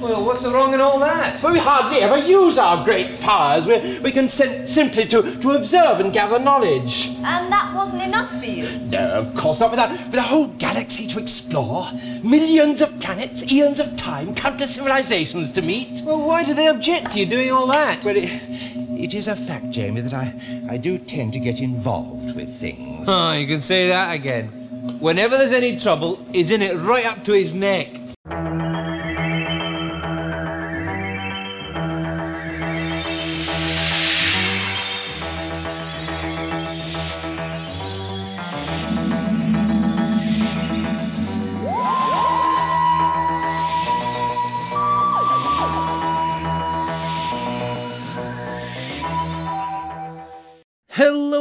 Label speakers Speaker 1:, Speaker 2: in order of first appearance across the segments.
Speaker 1: Well, what's wrong in all that?
Speaker 2: But we hardly ever use our great powers. We, we consent simply to, to observe and gather knowledge.
Speaker 3: And that wasn't enough for you?
Speaker 2: No, of course not. With a, with a whole galaxy to explore, millions of planets, eons of time, countless civilizations to meet.
Speaker 1: Well, why do they object to you doing all that?
Speaker 2: Well, it, it is a fact, Jamie, that I, I do tend to get involved with things.
Speaker 1: Oh, you can say that again. Whenever there's any trouble, he's in it right up to his neck.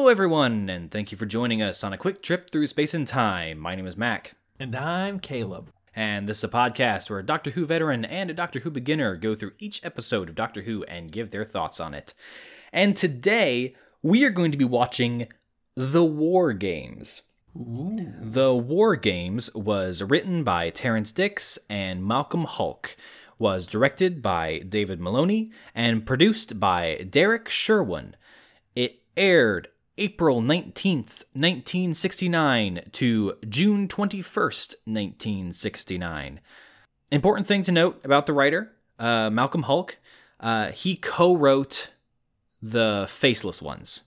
Speaker 4: Hello, everyone, and thank you for joining us on a quick trip through space and time. My name is Mac,
Speaker 5: And I'm Caleb.
Speaker 4: and this is a podcast where a Doctor Who veteran and a Doctor Who beginner go through each episode of Doctor Who and give their thoughts on it. And today, we are going to be watching The War Games. The War Games was written by Terrance Dicks and Malcolm Hulke, was directed by David Maloney, and produced by Derrick Sherwin. It aired April 19th, 1969 to June 21st, 1969. Important thing to note about the writer, uh, Malcolm Hulke, uh, he co wrote the Faceless Ones.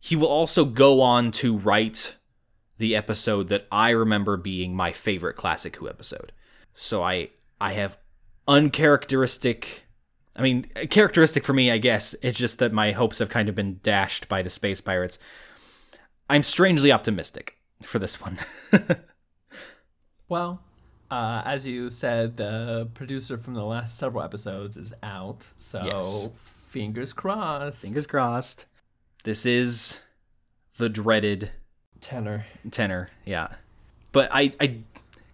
Speaker 4: He will also go on to write the episode that I remember being my favorite Classic Who episode. So I I have uncharacteristic I mean, characteristic for me, I guess. It's just that my hopes have kind of been dashed by the space pirates. I'm strangely optimistic for this one.
Speaker 5: Well, uh, as you said, the producer from the last several episodes is out, so
Speaker 4: Yes.
Speaker 5: fingers crossed.
Speaker 4: Fingers crossed. This is the dreaded
Speaker 5: tenor.
Speaker 4: tenor, yeah. But I, I,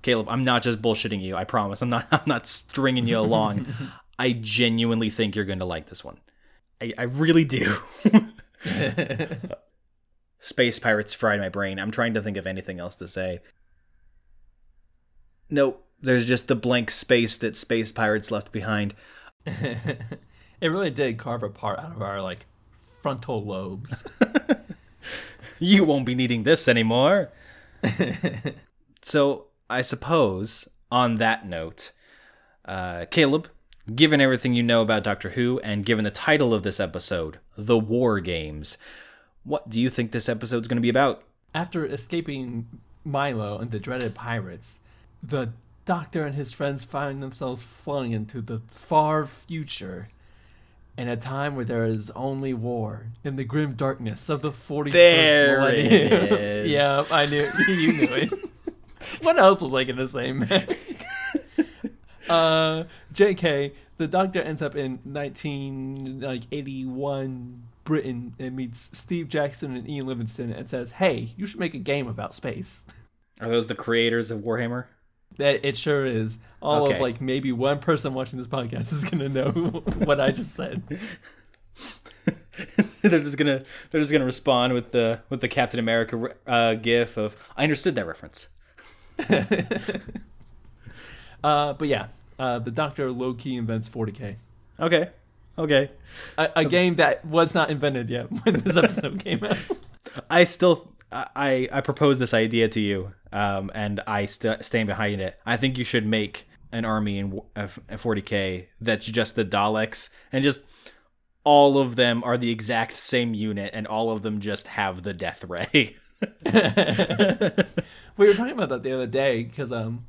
Speaker 4: Caleb, I'm not just bullshitting you. I promise. I'm not. I'm not stringing you along. I genuinely think you're going to like this one. I, I really do. Space pirates fried my brain. I'm trying to think of anything else to say. Nope. There's just the blank space that space pirates left behind.
Speaker 5: it really did carve a part out of our like frontal lobes.
Speaker 4: You won't be needing this anymore. so, I suppose, on that note, uh, Caleb, given everything you know about Doctor Who and given the title of this episode, The War Games, what do you think this episode's going to be about?
Speaker 5: After escaping Milo and the dreaded pirates, the doctor and his friends find themselves flung into the far future in a time where there is only war in the grim darkness of the 41st
Speaker 4: There it
Speaker 5: millennium.
Speaker 4: is.
Speaker 5: yeah, I knew it. you knew it. what else was I gonna say, man? Uh, J.K. The Doctor ends up in 19 like 81 Britain and meets Steve Jackson and Ian Livingstone and says, "Hey, you should make a game about space."
Speaker 4: Are those the creators of Warhammer?
Speaker 5: That it sure is. All
Speaker 4: Okay.
Speaker 5: of like maybe one person watching this podcast is gonna know what I just said.
Speaker 4: they're just gonna they're just gonna respond with the with the Captain America uh, gif of I understood that reference.
Speaker 5: Uh, but yeah, uh, the Doctor low key invents 40k,
Speaker 4: Okay, okay.
Speaker 5: a, a game that was not invented yet when this episode came out.
Speaker 4: I still I I propose this idea to you, um, and I st- stand behind it. I think you should make an army in of 40k that's just the Daleks, and just all of them are the exact same unit, and all of them just have the death ray.
Speaker 5: we were talking about that the other day because um,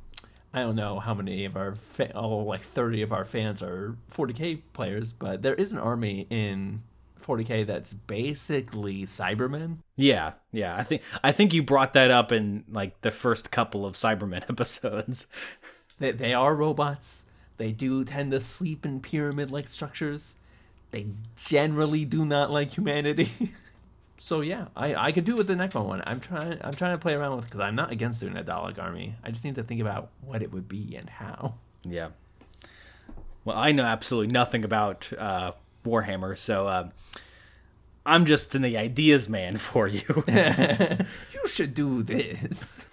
Speaker 5: I don't know how many of our fa- oh like 30 of our fans are 40k players, but there is an army in 40k that's basically Cybermen.
Speaker 4: yeah, yeah. I think I think you brought that up in like the first couple of Cybermen episodes.
Speaker 5: They, they are robots. They do tend to sleep in pyramid like structures. They generally do not like humanity. so yeah, I, I could do with the Necron one. I'm trying I'm trying to play around with because I'm not against doing a Dalek army. I just need to think about what it would be and how.
Speaker 4: Yeah. Well, I know absolutely nothing about uh, Warhammer, so uh, I'm just in the ideas man for you.
Speaker 5: You should do this.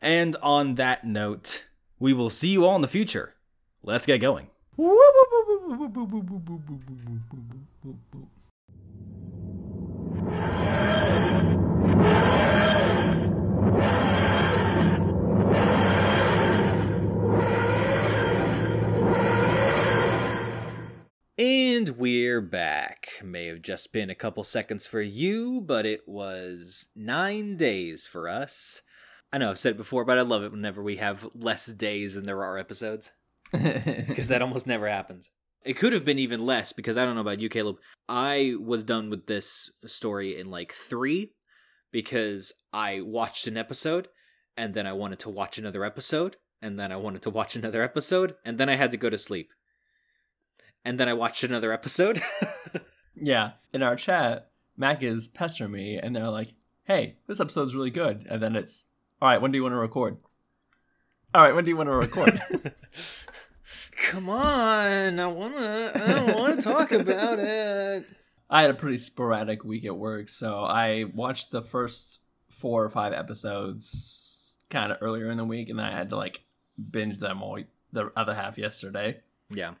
Speaker 4: and on that note, we will see you all in the future. let's get going. And we're back. May have just been a couple seconds for you, but it was nine days for us. I know I've said it before, but I love it whenever we have less days than there are episodes because that almost never happens. It could have been even less because I don't know about you, Caleb. I was done with this story in like three because I watched an episode and then I wanted to watch another episode and then I wanted to watch another episode and then I had to go to sleep. And then I watched another episode.
Speaker 5: yeah, in our chat, Mac is pestering me, and they're like, "Hey, this episode's really good," and then it's, "All right, when do you want to record?" All right, when do you want to record?
Speaker 4: Come on, I wanna, I want to talk about it.
Speaker 5: I had a pretty sporadic week at work, so I watched the first four or five episodes kind of earlier in the week, and then I had to like binge them all the other half yesterday.
Speaker 4: Yeah.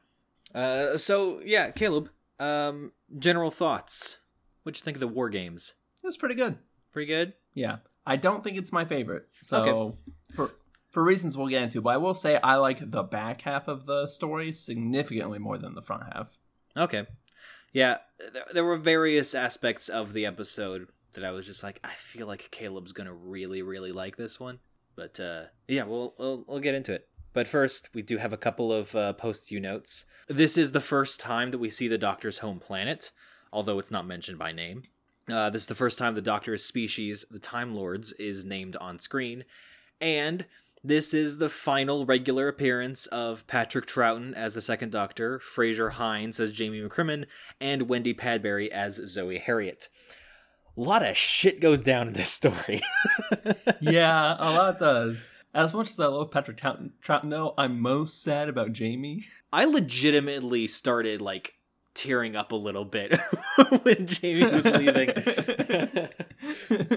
Speaker 4: Uh, so yeah, Caleb. Um, general thoughts. What'd you think of the war games?
Speaker 5: It was pretty good.
Speaker 4: Pretty good.
Speaker 5: Yeah, I don't think it's my favorite. So
Speaker 4: Okay.
Speaker 5: for for reasons we'll get into, but I will say I like the back half of the story significantly more than the front half.
Speaker 4: Okay. Yeah, there, were various aspects of the episode that I was just like, I feel like Caleb's gonna really, really like this one. But uh, yeah, we'll, we'll we'll get into it. But first, we do have a couple of uh, post you notes. This is the first time that we see the Doctor's home planet, although it's not mentioned by name. Uh, this is the first time the Doctor's species, the Time Lords, is named on screen, and this is the final regular appearance of Patrick Troughton as the Second Doctor, Frazer Hines as Jamie McCrimmon, and Wendy Padbury as Zoe Heriot. A lot of shit goes down in this story.
Speaker 5: yeah, a lot does. As much as I love Patrick Troughton, Troughton though, I'm most sad about Jamie.
Speaker 4: I legitimately started like tearing up a little bit when Jamie was leaving.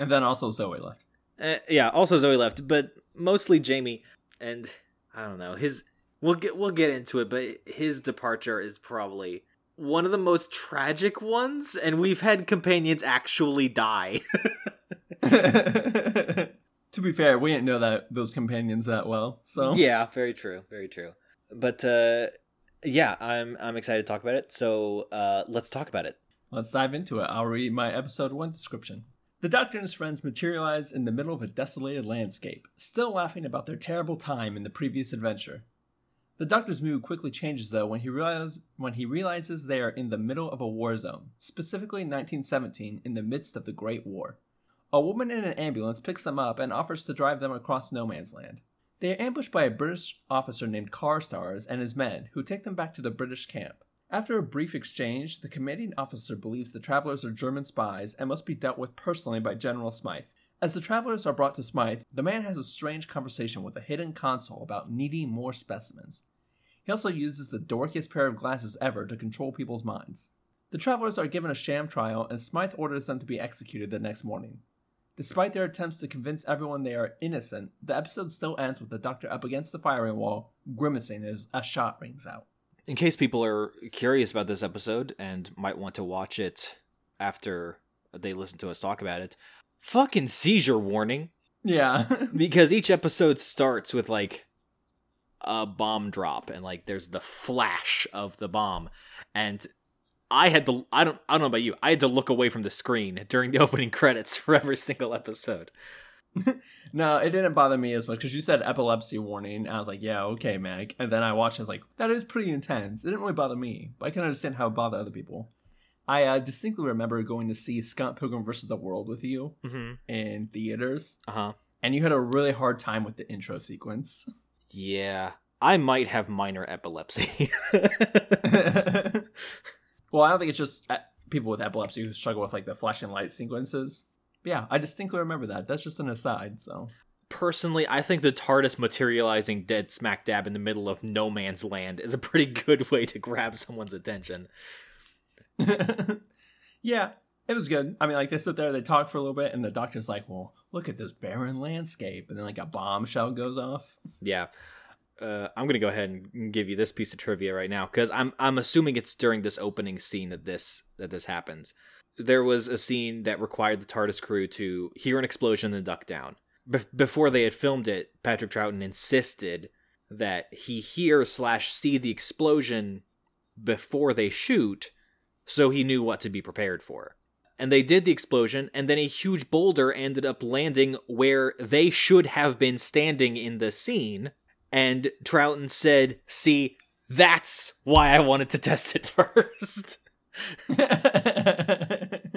Speaker 5: and then also Zoe left.
Speaker 4: Uh, yeah, also Zoe left, but mostly Jamie. And I don't know his. We'll get we'll get into it, but his departure is probably one of the most tragic ones, and we've had companions actually die.
Speaker 5: to be fair, we didn't know that those companions that well. So
Speaker 4: yeah, very true, very true. But uh, yeah, I'm I'm excited to talk about it. So uh, let's talk about it.
Speaker 5: Let's dive into it. I'll read my episode one description. The Doctor and his friends materialize in the middle of a desolated landscape, still laughing about their terrible time in the previous adventure. The Doctor's mood quickly changes though when he realizes when he realizes they are in the middle of a war zone, specifically 1917 in the midst of the Great War. A woman in an ambulance picks them up and offers to drive them across no man's land. They are ambushed by a British officer named Carstairs and his men, who take them back to the British camp. After a brief exchange, the commanding officer believes the travelers are German spies and must be dealt with personally by General Smythe. As the travelers are brought to Smythe, the man has a strange conversation with a hidden consul about needing more specimens. He also uses the dorkiest pair of glasses ever to control people's minds. The travelers are given a sham trial, and Smythe orders them to be executed the next morning. Despite their attempts to convince everyone they are innocent, the episode still ends with the doctor up against the firing wall, grimacing as a shot rings out.
Speaker 4: In case people are curious about this episode and might want to watch it after they listen to us talk about it, fucking seizure warning.
Speaker 5: Yeah.
Speaker 4: because each episode starts with like a bomb drop and like there's the flash of the bomb and I had to I don't I don't know about you. I had to look away from the screen during the opening credits for every single episode.
Speaker 5: no, it didn't bother me as much because you said epilepsy warning. I was like, yeah, okay, Meg. And then I watched. I was like, that is pretty intense. It didn't really bother me, but I can understand how it bothered other people. I uh, distinctly remember going to see Scott Pilgrim versus the World with you
Speaker 4: Mm-hmm.
Speaker 5: in theaters,
Speaker 4: Uh huh.
Speaker 5: and you had a really hard time with the intro sequence.
Speaker 4: Yeah, I might have minor epilepsy.
Speaker 5: well, I don't think it's just uh, people with epilepsy who struggle with like the flashing light sequences. Yeah, I distinctly remember that. That's just an aside. So
Speaker 4: Personally, I think the TARDIS materializing dead smack dab in the middle of no man's land is a pretty good way to grab someone's attention.
Speaker 5: yeah, it was good. I mean, like they sit there, they talk for a little bit, and the doctor's like, "Well, look at this barren landscape," and then like a bombshell goes off.
Speaker 4: Yeah. uh, I'm gonna go ahead and give you this piece of trivia right now because I'm I'm assuming it's during this opening scene that this that this happens. There was a scene that required the TARDIS crew to hear an explosion and duck down. Be- before they had filmed it, Patrick Troughton insisted that he hear slash see the explosion before they shoot, so he knew what to be prepared for. And they did the explosion, and then a huge boulder ended up landing where they should have been standing in the scene. And Troughton said, See, that's why I wanted to test it first.
Speaker 5: Patrick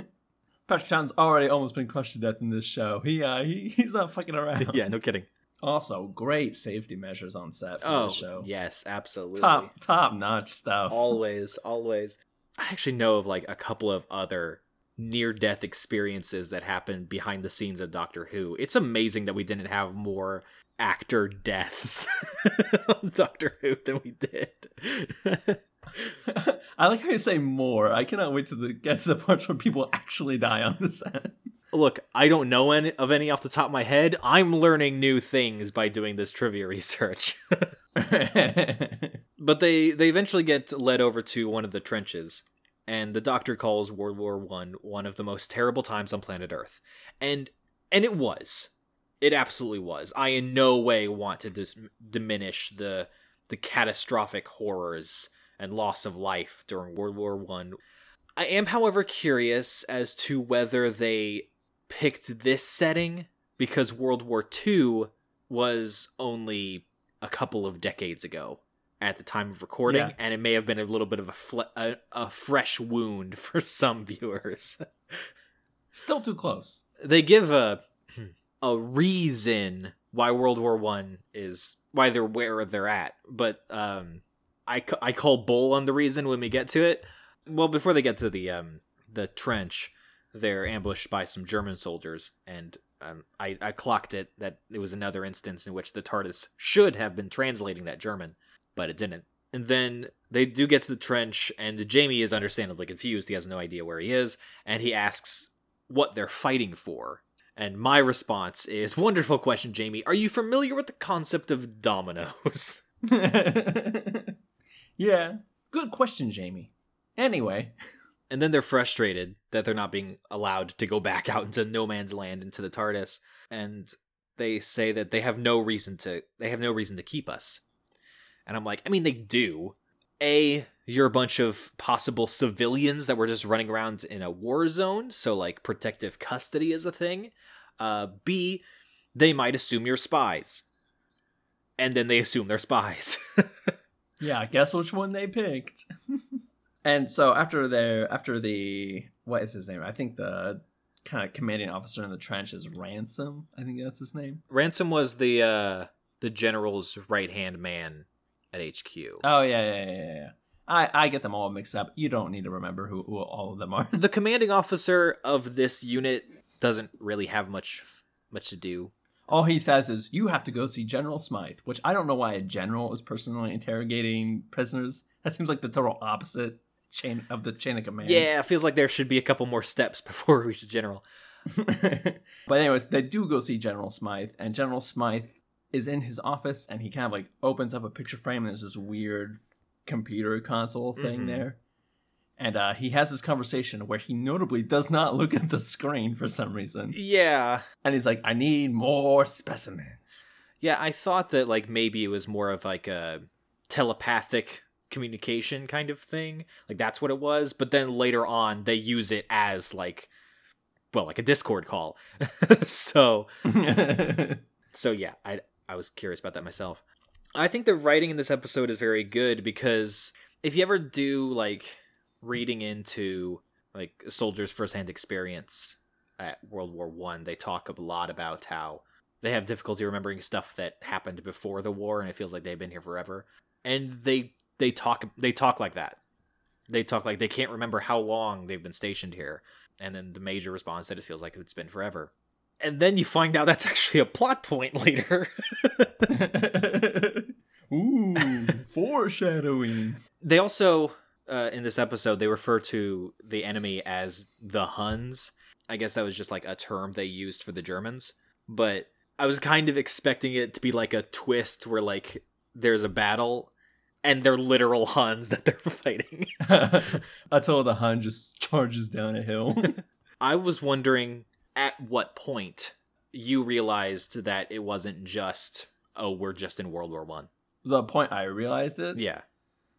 Speaker 5: Troughton's already almost been crushed to death in this show. He uh, he he's not fucking around.
Speaker 4: yeah, no kidding.
Speaker 5: Also, great safety measures on set for
Speaker 4: Oh,
Speaker 5: the show.
Speaker 4: yes, absolutely.
Speaker 5: Top top notch stuff.
Speaker 4: always, always. I actually know of like a couple of other near death experiences that happened behind the scenes of Doctor Who. It's amazing that we didn't have more actor deaths on Doctor Who than we did.
Speaker 5: I like how you say more. I cannot wait to the, get to the part where people actually die on the set.
Speaker 4: Look, I don't know any of any off the top of my head. I'm learning new things by doing this trivia research. but they they eventually get led over to one of the trenches and the doctor calls world war one one of the most terrible times on planet earth and and it was it absolutely was i in no way want to dis- diminish the the catastrophic horrors and loss of life during world war one i am however curious as to whether they picked this setting because world war two was only a couple of decades ago at the time of recording,
Speaker 5: Yeah.
Speaker 4: and it may have been a little bit of a, fle- a a fresh wound for some viewers.
Speaker 5: Still too close.
Speaker 4: they give a a reason why World War One is why they're where they're at, but um, I ca- I call bull on the reason when we get to it. Well, before they get to the um the trench, they're ambushed by some German soldiers, and um, I I clocked it that it was another instance in which the TARDIS should have been translating that German, but it didn't. And then they do get to the trench, and Jamie is understandably confused. He has no idea where he is, and he asks what they're fighting for. And my response is wonderful question, Jamie. Are you familiar with the concept of dominoes?
Speaker 5: yeah. Good question, Jamie. Anyway,
Speaker 4: And then they're frustrated that they're not being allowed to go back out into no man's land into the TARDIS. And they say that they have no reason to they have no reason to keep us. And I'm like, I mean they do. A, you're a bunch of possible civilians that were just running around in a war zone, so like protective custody is a thing. Uh B, they might assume you're spies. And then they assume they're spies.
Speaker 5: yeah, guess which one they picked. and so after their after the what is his name? I think the kind of commanding officer in the trench is Ransom. I think that's his name.
Speaker 4: Ransom was the uh the general's right hand man at HQ.
Speaker 5: Oh yeah, yeah, yeah, yeah. yeah. I I get them all mixed up. You don't need to remember who, who all of them are.
Speaker 4: the commanding officer of this unit doesn't really have much much to do.
Speaker 5: All he says is, "You have to go see General Smythe," which I don't know why a general is personally interrogating prisoners. That seems like the total opposite chain of the chain of command.
Speaker 4: Yeah, it feels like there should be a couple more steps before we reach the general.
Speaker 5: but anyways, they do go see General Smythe, and General Smythe is in his office, and he kind of like opens up a picture frame, and there's this weird computer console thing
Speaker 4: Mhm.
Speaker 5: there. And uh, he has this conversation where he notably does not look at the screen for some reason.
Speaker 4: Yeah.
Speaker 5: And he's like, I need more specimens.
Speaker 4: Yeah, I thought that like maybe it was more of like a telepathic communication kind of thing. Like that's what it was, but then later on they use it as like well, like a Discord call. so so yeah, I I was curious about that myself. I think the writing in this episode is very good because if you ever do like reading into like a soldier's firsthand experience at World War One, they talk a lot about how they have difficulty remembering stuff that happened before the war, and it feels like they've been here forever. And they they talk they talk like that. They talk like they can't remember how long they've been stationed here, and then the major response that it feels like it's been forever. And then you find out that's actually a plot point later.
Speaker 5: Ooh, foreshadowing.
Speaker 4: they also uh, in this episode they refer to the enemy as the Huns. I guess that was just like a term they used for the Germans, but I was kind of expecting it to be like a twist where like there's a battle and they're literal Huns that they're fighting.
Speaker 5: Until the Hun just charges down a hill.
Speaker 4: I was wondering at what point you realized that it wasn't just oh we're just in World War One.
Speaker 5: the point I realized it.
Speaker 4: Yeah,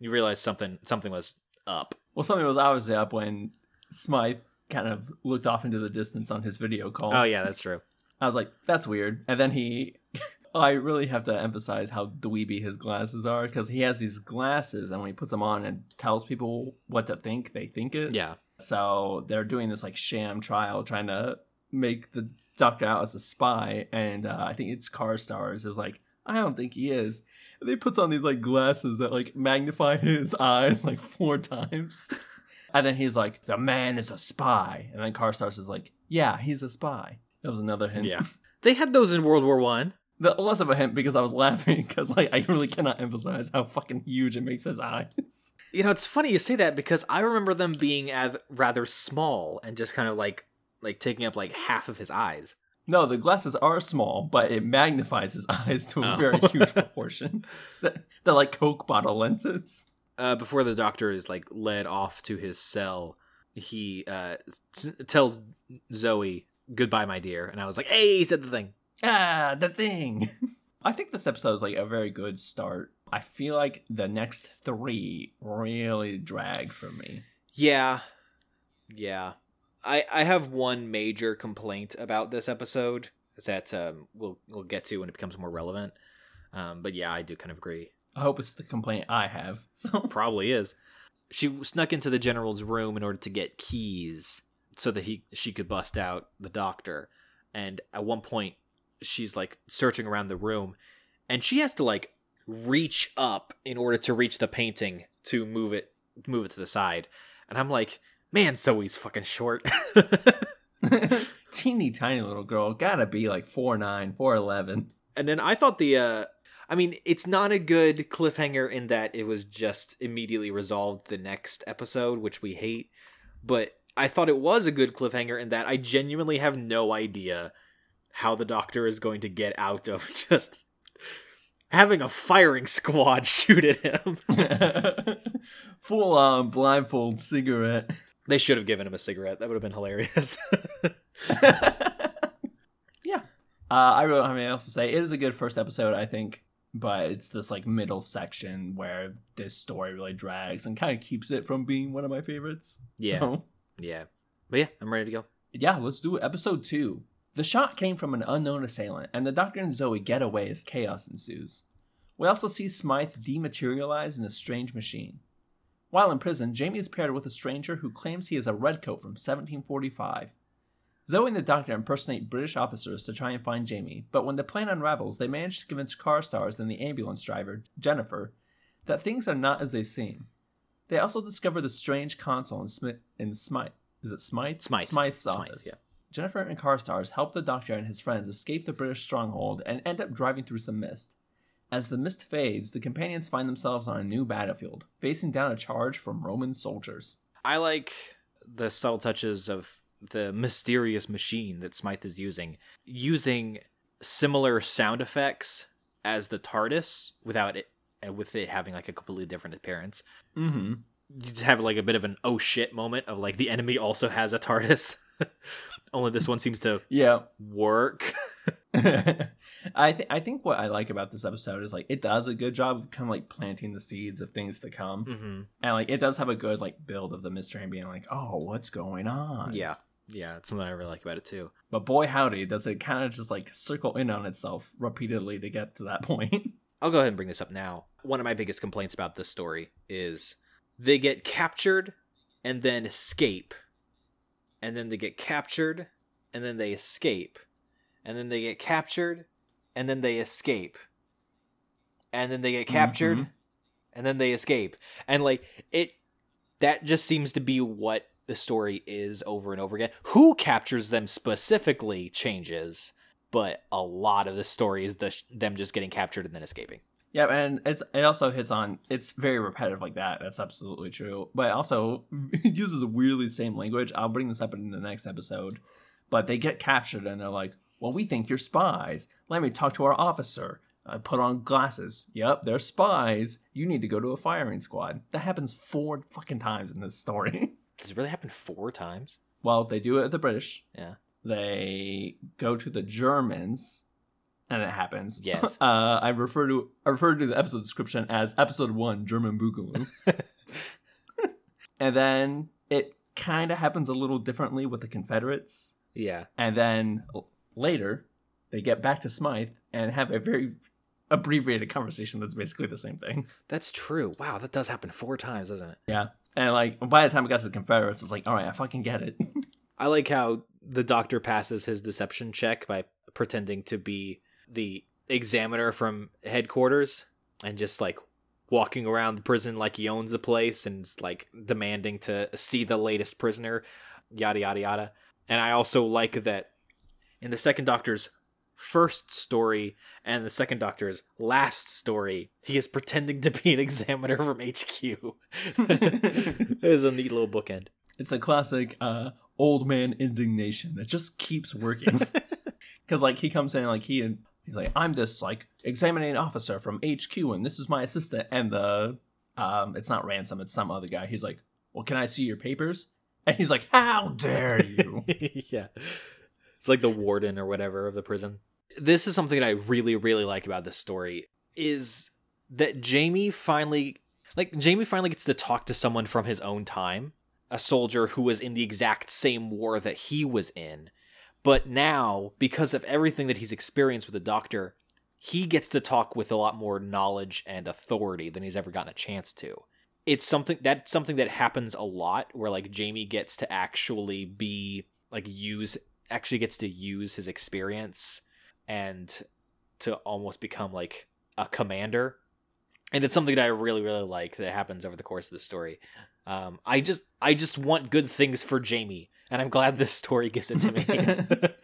Speaker 4: you realized something something was up.
Speaker 5: Well, something was obviously up when Smythe kind of looked off into the distance on his video call.
Speaker 4: Oh yeah, that's true.
Speaker 5: I was like, that's weird. And then he, I really have to emphasize how dweeby his glasses are because he has these glasses, and when he puts them on and tells people what to think, they think it.
Speaker 4: Yeah,
Speaker 5: So they're doing this like sham trial, trying to make the doctor out as a spy, and uh, I think it's Carstairs is like, I don't think he is. And they puts on these like glasses that like magnify his eyes like four times. And then he's like, the man is a spy. And then Carstairs is like, yeah, he's a spy. That was another hint.
Speaker 4: yeah. They had those in World War One.
Speaker 5: The, less of a hint because I was laughing because like I really cannot emphasize how fucking huge it makes his eyes.
Speaker 4: You know, it's funny you say that because I remember them being rather small and just kind of like like taking up like half of his eyes.
Speaker 5: No, the glasses are small, but it magnifies his eyes to a
Speaker 4: Oh.
Speaker 5: very huge proportion. They're like Coke bottle lenses.
Speaker 4: uh, before the doctor is like led off to his cell, he uh, s- tells Zoe goodbye, my dear, and I was like, "Hey, he said the thing."
Speaker 5: Ah, the thing. I think this episode is like a very good start. I feel like the next three really drag for me.
Speaker 4: Yeah, yeah. I I have one major complaint about this episode that um, we'll we'll get to when it becomes more relevant. Um, but yeah, I do kind of agree.
Speaker 5: I hope it's the complaint I have. So
Speaker 4: Probably is. She snuck into the general's room in order to get keys so that he she could bust out the doctor. And at one point, she's like searching around the room, and she has to like reach up in order to reach the painting to move it move it to the side. And I'm like, man, Zoe's fucking short.
Speaker 5: teeny tiny little girl, gotta be like four nine, four eleven.
Speaker 4: and then I thought the uh I mean, it's not a good cliffhanger in that it was just immediately resolved the next episode, which we hate. But I thought it was a good cliffhanger in that I genuinely have no idea how the doctor is going to get out of just having a firing squad shoot at him.
Speaker 5: Full on blindfold cigarette.
Speaker 4: They should have given him a cigarette. That would have been hilarious.
Speaker 5: yeah. Uh, I really don't have anything else to say. It is a good first episode, I think, but it's this like middle section where this story really drags and kind of keeps it from being one of my favorites.
Speaker 4: Yeah.
Speaker 5: So,
Speaker 4: yeah. But yeah, I'm ready to go.
Speaker 5: yeah, let's do it. Episode two. The shot came from an unknown assailant, and the Doctor and Zoe get away as chaos ensues. We also see Smythe dematerialize in a strange machine. While in prison, Jamie is paired with a stranger who claims he is a redcoat from 1745. Zoe and the Doctor impersonate British officers to try and find Jamie, but when the plan unravels, they manage to convince Carstairs and the ambulance driver, Jennifer, that things are not as they seem. They also discover the strange console in, Smith, in Smythe. Is it Smythe?
Speaker 4: Smythe.
Speaker 5: Smythe's
Speaker 4: Smythe,
Speaker 5: office.
Speaker 4: yeah.
Speaker 5: Jennifer and Carstairs help the Doctor and his friends escape the British stronghold and end up driving through some mist. As the mist fades, the companions find themselves on a new battlefield, facing down a charge from Roman soldiers.
Speaker 4: I like the subtle touches of the mysterious machine that Smythe is using, using similar sound effects as the TARDIS without it, uh, with it having like a completely different appearance.
Speaker 5: Mm-hmm.
Speaker 4: You just have like a bit of an oh shit moment of like the enemy also has a TARDIS. Only this one seems to
Speaker 5: Yeah.
Speaker 4: work.
Speaker 5: I think I think what I like about this episode is like it does a good job of kind of like planting the seeds of things to come,
Speaker 4: hmm
Speaker 5: and like it does have a good like build of the mystery and being like, oh, what's going on?
Speaker 4: Yeah, yeah, it's something I really like about it too.
Speaker 5: But boy, howdy, does it kind of just like circle in on itself repeatedly to get to that point.
Speaker 4: I'll go ahead and bring this up now. One of my biggest complaints about this story is they get captured and then escape. And then they get captured and then they escape. And then they get captured and then they escape. And then they get captured
Speaker 5: Mhm.
Speaker 4: and then they escape. And like it that just seems to be what the story is over and over again. Who captures them specifically changes, but a lot of the story is the them just getting captured and then escaping.
Speaker 5: Yeah, and it's it also hits on it's very repetitive like that. That's absolutely true. But also it uses weirdly same language. I'll bring this up in the next episode. But they get captured and they're like, "Well, we think you're spies. Let me talk to our officer." I put on glasses. Yep, they're spies. You need to go to a firing squad. That happens four fucking times in this story.
Speaker 4: Does it really happen four times?
Speaker 5: well, they do it at the British.
Speaker 4: Yeah.
Speaker 5: They go to the Germans, and it happens.
Speaker 4: Yes.
Speaker 5: Uh, I refer to I refer to the episode description as episode one, German Boogaloo. and then it kind of happens a little differently with the Confederates.
Speaker 4: Yeah.
Speaker 5: And then l- later, they get back to Smythe and have a very abbreviated conversation that's basically the same thing.
Speaker 4: That's true. Wow, that does happen four times, doesn't it?
Speaker 5: Yeah. And like by the time it got to the Confederates, it's like, all right, I fucking get it.
Speaker 4: I like how the doctor passes his deception check by pretending to be the examiner from headquarters and just like walking around the prison like he owns the place and like demanding to see the latest prisoner, yada yada yada. And I also like that in the second doctor's first story and the second doctor's last story, he is pretending to be an examiner from HQ. it is a neat little bookend.
Speaker 5: It's a classic uh, old man indignation that just keeps working. Because like he comes in like he he's like I'm this like examining officer from HQ and this is my assistant and the um it's not ransom it's some other guy. He's like, well, can I see your papers? And he's like, how dare you?
Speaker 4: yeah. It's like the warden or whatever of the prison. This is something that I really, really like about this story is that Jamie finally like Jamie finally gets to talk to someone from his own time, a soldier who was in the exact same war that he was in. But now, because of everything that he's experienced with the doctor, he gets to talk with a lot more knowledge and authority than he's ever gotten a chance to. It's something that's something that happens a lot where like Jamie gets to actually be like use actually gets to use his experience and to almost become like a commander. And it's something that I really really like that happens over the course of the story. Um I just I just want good things for Jamie and I'm glad this story gives it to me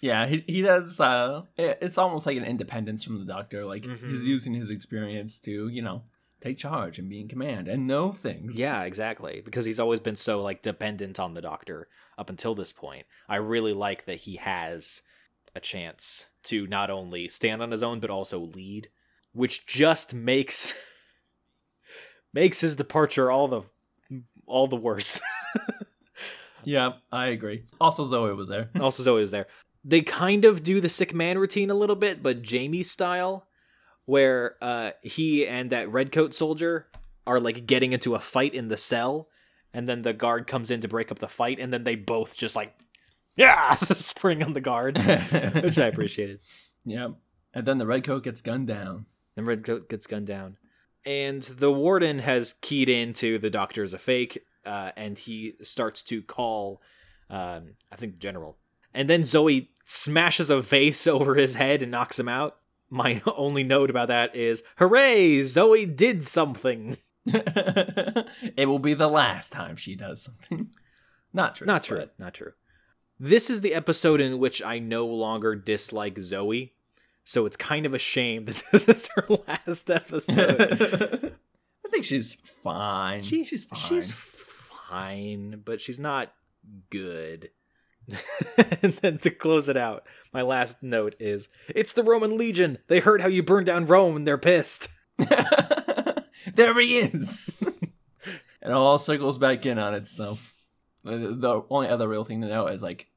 Speaker 5: yeah, he he does. Uh, it- it's almost like an independence from the doctor. Like
Speaker 4: Mhm.
Speaker 5: he's using his experience to you know take charge and be in command and know things.
Speaker 4: Yeah, exactly. Because he's always been so like dependent on the doctor up until this point. I really like that he has a chance to not only stand on his own but also lead, which just makes makes his departure all the all the worse.
Speaker 5: yeah, I agree. Also, Zoe was there.
Speaker 4: also Zoe was there. They kind of do the sick man routine a little bit, but Jamie style, where uh, he and that redcoat soldier are like getting into a fight in the cell, and then the guard comes in to break up the fight, and then they both just like, yeah, spring on the guards, which I appreciated.
Speaker 5: yeah, and then the redcoat gets gunned down.
Speaker 4: Then redcoat gets gunned down, and the warden has keyed into the doctor is a fake, uh, and he starts to call, um, I think the general, and then Zoe smashes a vase over his head and knocks him out. My only note about that is, hooray, Zoe did something.
Speaker 5: it will be the last time she does something. Not true.
Speaker 4: Not true.
Speaker 5: but-
Speaker 4: Not true. This is the episode in which I no longer dislike Zoe, so it's kind of a shame that this is her last episode.
Speaker 5: I think she's fine.
Speaker 4: She-
Speaker 5: she's fine.
Speaker 4: She's fine, but she's not good. and then to close it out, my last note is It's the Roman Legion. They heard how you burned down Rome and they're pissed.
Speaker 5: there he is. it all circles back in on itself. The only other real thing to note is like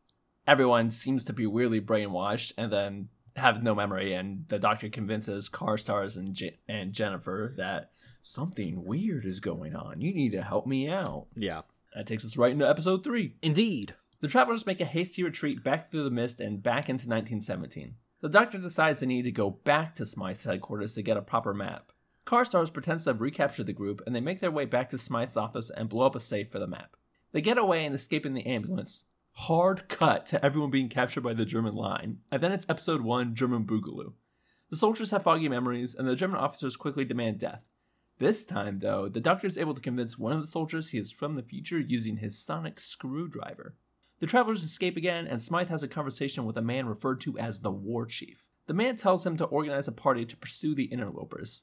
Speaker 5: everyone seems to be weirdly brainwashed and then have no memory, and the doctor convinces Carstairs and and Jennifer that something weird is going on. You need to help me out.
Speaker 4: Yeah.
Speaker 5: That takes us right into episode three.
Speaker 4: Indeed.
Speaker 5: The travelers make a hasty retreat back through the mist and back into 1917. The doctor decides they need to go back to Smythe's headquarters to get a proper map. Carstairs pretends to have recaptured the group, and they make their way back to Smythe's office and blow up a safe for the map. They get away and escape in the ambulance. Hard cut to everyone being captured by the German line, and then it's episode 1 German Boogaloo. The soldiers have foggy memories, and the German officers quickly demand death. This time, though, the doctor is able to convince one of the soldiers he is from the future using his sonic screwdriver. The travelers escape again, and Smythe has a conversation with a man referred to as the War Chief. The man tells him to organize a party to pursue the interlopers.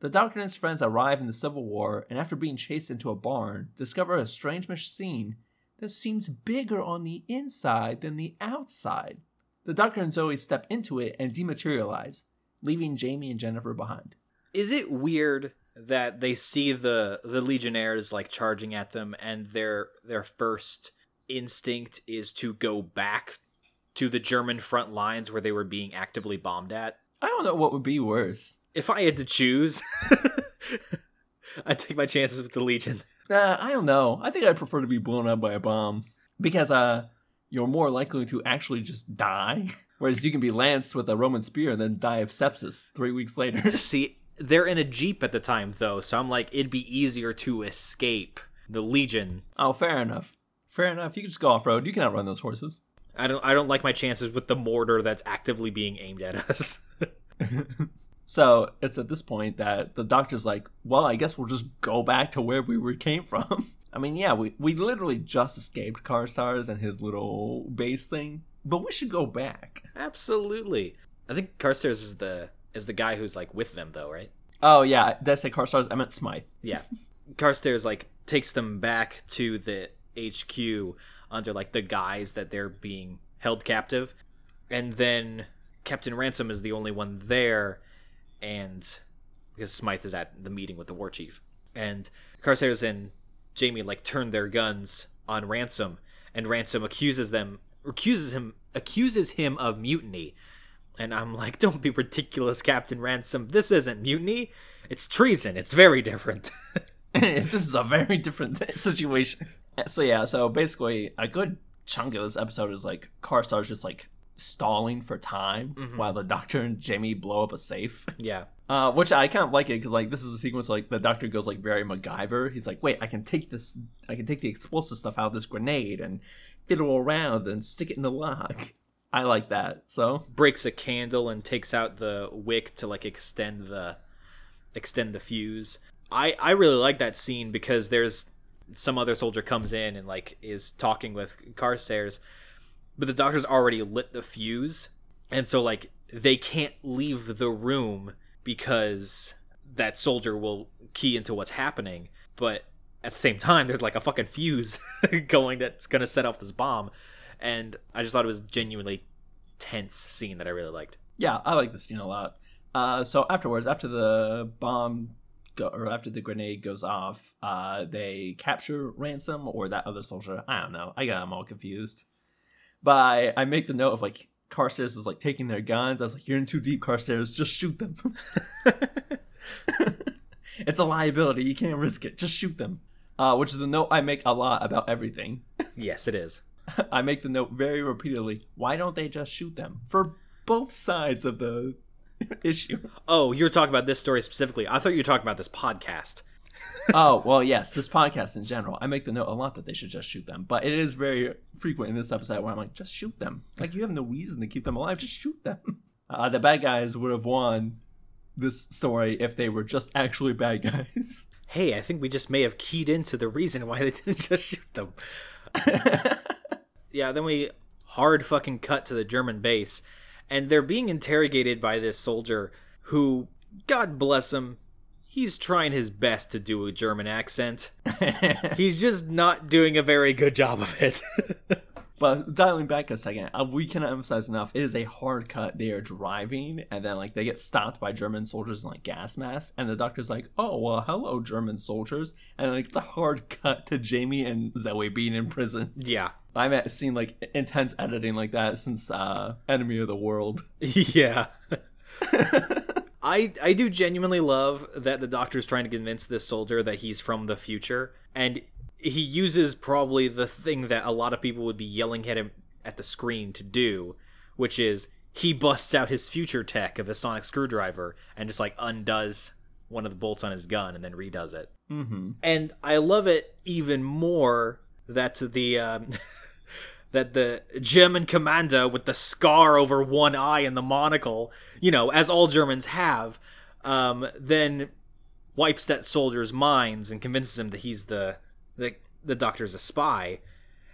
Speaker 5: The doctor and his friends arrive in the Civil War, and after being chased into a barn, discover a strange machine that seems bigger on the inside than the outside. The doctor and Zoe step into it and dematerialize. leaving Jamie and Jennifer behind.
Speaker 4: Is it weird that they see the the legionnaires like charging at them and their their first instinct is to go back to the German front lines where they were being actively bombed at?
Speaker 5: I don't know what would be worse.
Speaker 4: If I had to choose, I'd take my chances with the Legion.
Speaker 5: Uh, I don't know. I think I'd prefer to be blown up by a bomb because uh, you're more likely to actually just die. Whereas you can be lanced with a Roman spear and then die of sepsis three weeks later.
Speaker 4: See, they're in a jeep at the time though, so I'm like, it'd be easier to escape the Legion.
Speaker 5: oh, fair enough. Fair enough. You can just go off road. You can outrun those horses.
Speaker 4: I don't. I don't like my chances with the mortar that's actively being aimed at us.
Speaker 5: So it's at this point that the doctor's like, well, I guess we'll just go back to where we came from. I mean, yeah, we, we literally just escaped Karsars and his little base thing, but we should go back.
Speaker 4: Absolutely. I think Carstairs is the is the guy who's like with them though, right?
Speaker 5: Oh, yeah, did I say Karsars? I meant Smythe.
Speaker 4: Yeah. Carstairs like takes them back to the HQ under like the guise that they're being held captive. And then Captain Ransom is the only one there and because Smythe is at the meeting with the war chief. And Carstairs and Jamie like turn their guns on Ransom and Ransom accuses them accuses him accuses him of mutiny. And I'm like, don't be ridiculous, Captain Ransom. This isn't mutiny. It's treason. It's very different.
Speaker 5: this is a very different situation. So yeah, so basically a good chunk of this episode is like Karstar's just like stalling for time while the doctor and Jamie blow up a safe.
Speaker 4: yeah.
Speaker 5: Uh, which I kind of like it because like this is a sequence like the doctor goes like very MacGyver. He's like, wait, I can take this, I can take the explosive stuff out of this grenade and fiddle around and stick it in the lock. I like that. So
Speaker 4: Breaks a candle and takes out the wick to like extend the extend the fuse. I I really like that scene because there's some other soldier comes in and like is talking with Carstairs, but the doctor's already lit the fuse, and so like they can't leave the room because that soldier will key into what's happening. But at the same time, there's like a fucking fuse going that's gonna set off this bomb, and I just thought it was genuinely tense scene that I really liked.
Speaker 5: yeah, I like this scene a lot. Uh, so afterwards, after the bomb go, or after the grenade goes off, uh, they capture ransom or that other soldier. I don't know. I got them all confused. But I, I make the note of like Carstairs is like taking their guns. I was like, "You're in too deep, Carstairs. Just shoot them." it's a liability. You can't risk it. Just shoot them. Uh, which is the note I make a lot about everything.
Speaker 4: yes, it is.
Speaker 5: I make the note very repeatedly. Why don't they just shoot them for both sides of the issue?
Speaker 4: Oh, you were talking about this story specifically. I thought you were talking about this podcast.
Speaker 5: oh well, yes. This podcast in general, I make the note a lot that they should just shoot them, but it is very frequent in this episode where I'm like, just shoot them. Like you have no reason to keep them alive. Just shoot them. Uh, the bad guys would have won this story if they were just actually bad guys.
Speaker 4: Hey, I think we just may have keyed into the reason why they didn't just shoot them. Yeah, then we hard fucking cut to the German base, and they're being interrogated by this soldier who, God bless him, he's trying his best to do a German accent. he's just not doing a very good job of it.
Speaker 5: But dialing back a second, uh, we cannot emphasize enough. It is a hard cut. They are driving, and then like they get stopped by German soldiers in like gas masks, and the doctor's like, "Oh well, hello, German soldiers," and like it's a hard cut to Jamie and Zoe being in prison.
Speaker 4: yeah.
Speaker 5: I haven't seen like intense editing like that since uh, Enemy of the World.
Speaker 4: yeah. I I do genuinely love that the doctor's trying to convince this soldier that he's from the future and he uses probably the thing that a lot of people would be yelling at him at the screen to do, which is he busts out his future tech of a sonic screwdriver and just like undoes one of the bolts on his gun and then redoes it.
Speaker 5: Mm-hmm.
Speaker 4: And I love it even more that the um, that the German commander with the scar over one eye and the monocle, you know, as all Germans have, um, then wipes that soldier's minds and convinces him that he's the the the doctor's a spy.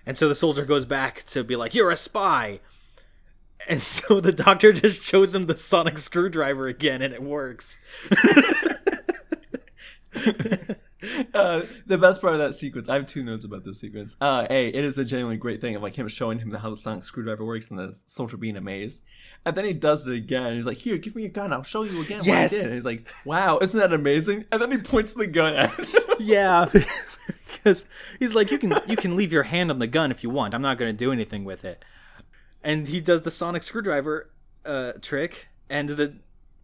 Speaker 4: And so the soldier goes back to be like, "You're a spy." And so the doctor just shows him the sonic screwdriver again and it works.
Speaker 5: uh, the best part of that sequence, I have two notes about this sequence. Uh, a, it is a genuinely great thing of like him showing him how the sonic screwdriver works and the soldier being amazed. And then he does it again. He's like, "Here, give me a gun. I'll show you again
Speaker 4: Yes.
Speaker 5: what I did." And he's like, "Wow, isn't that amazing?" And then he points the gun at him.
Speaker 4: Yeah, because he's like, you can you can leave your hand on the gun if you want. I'm not going to do anything with it. And he does the sonic screwdriver uh, trick, and the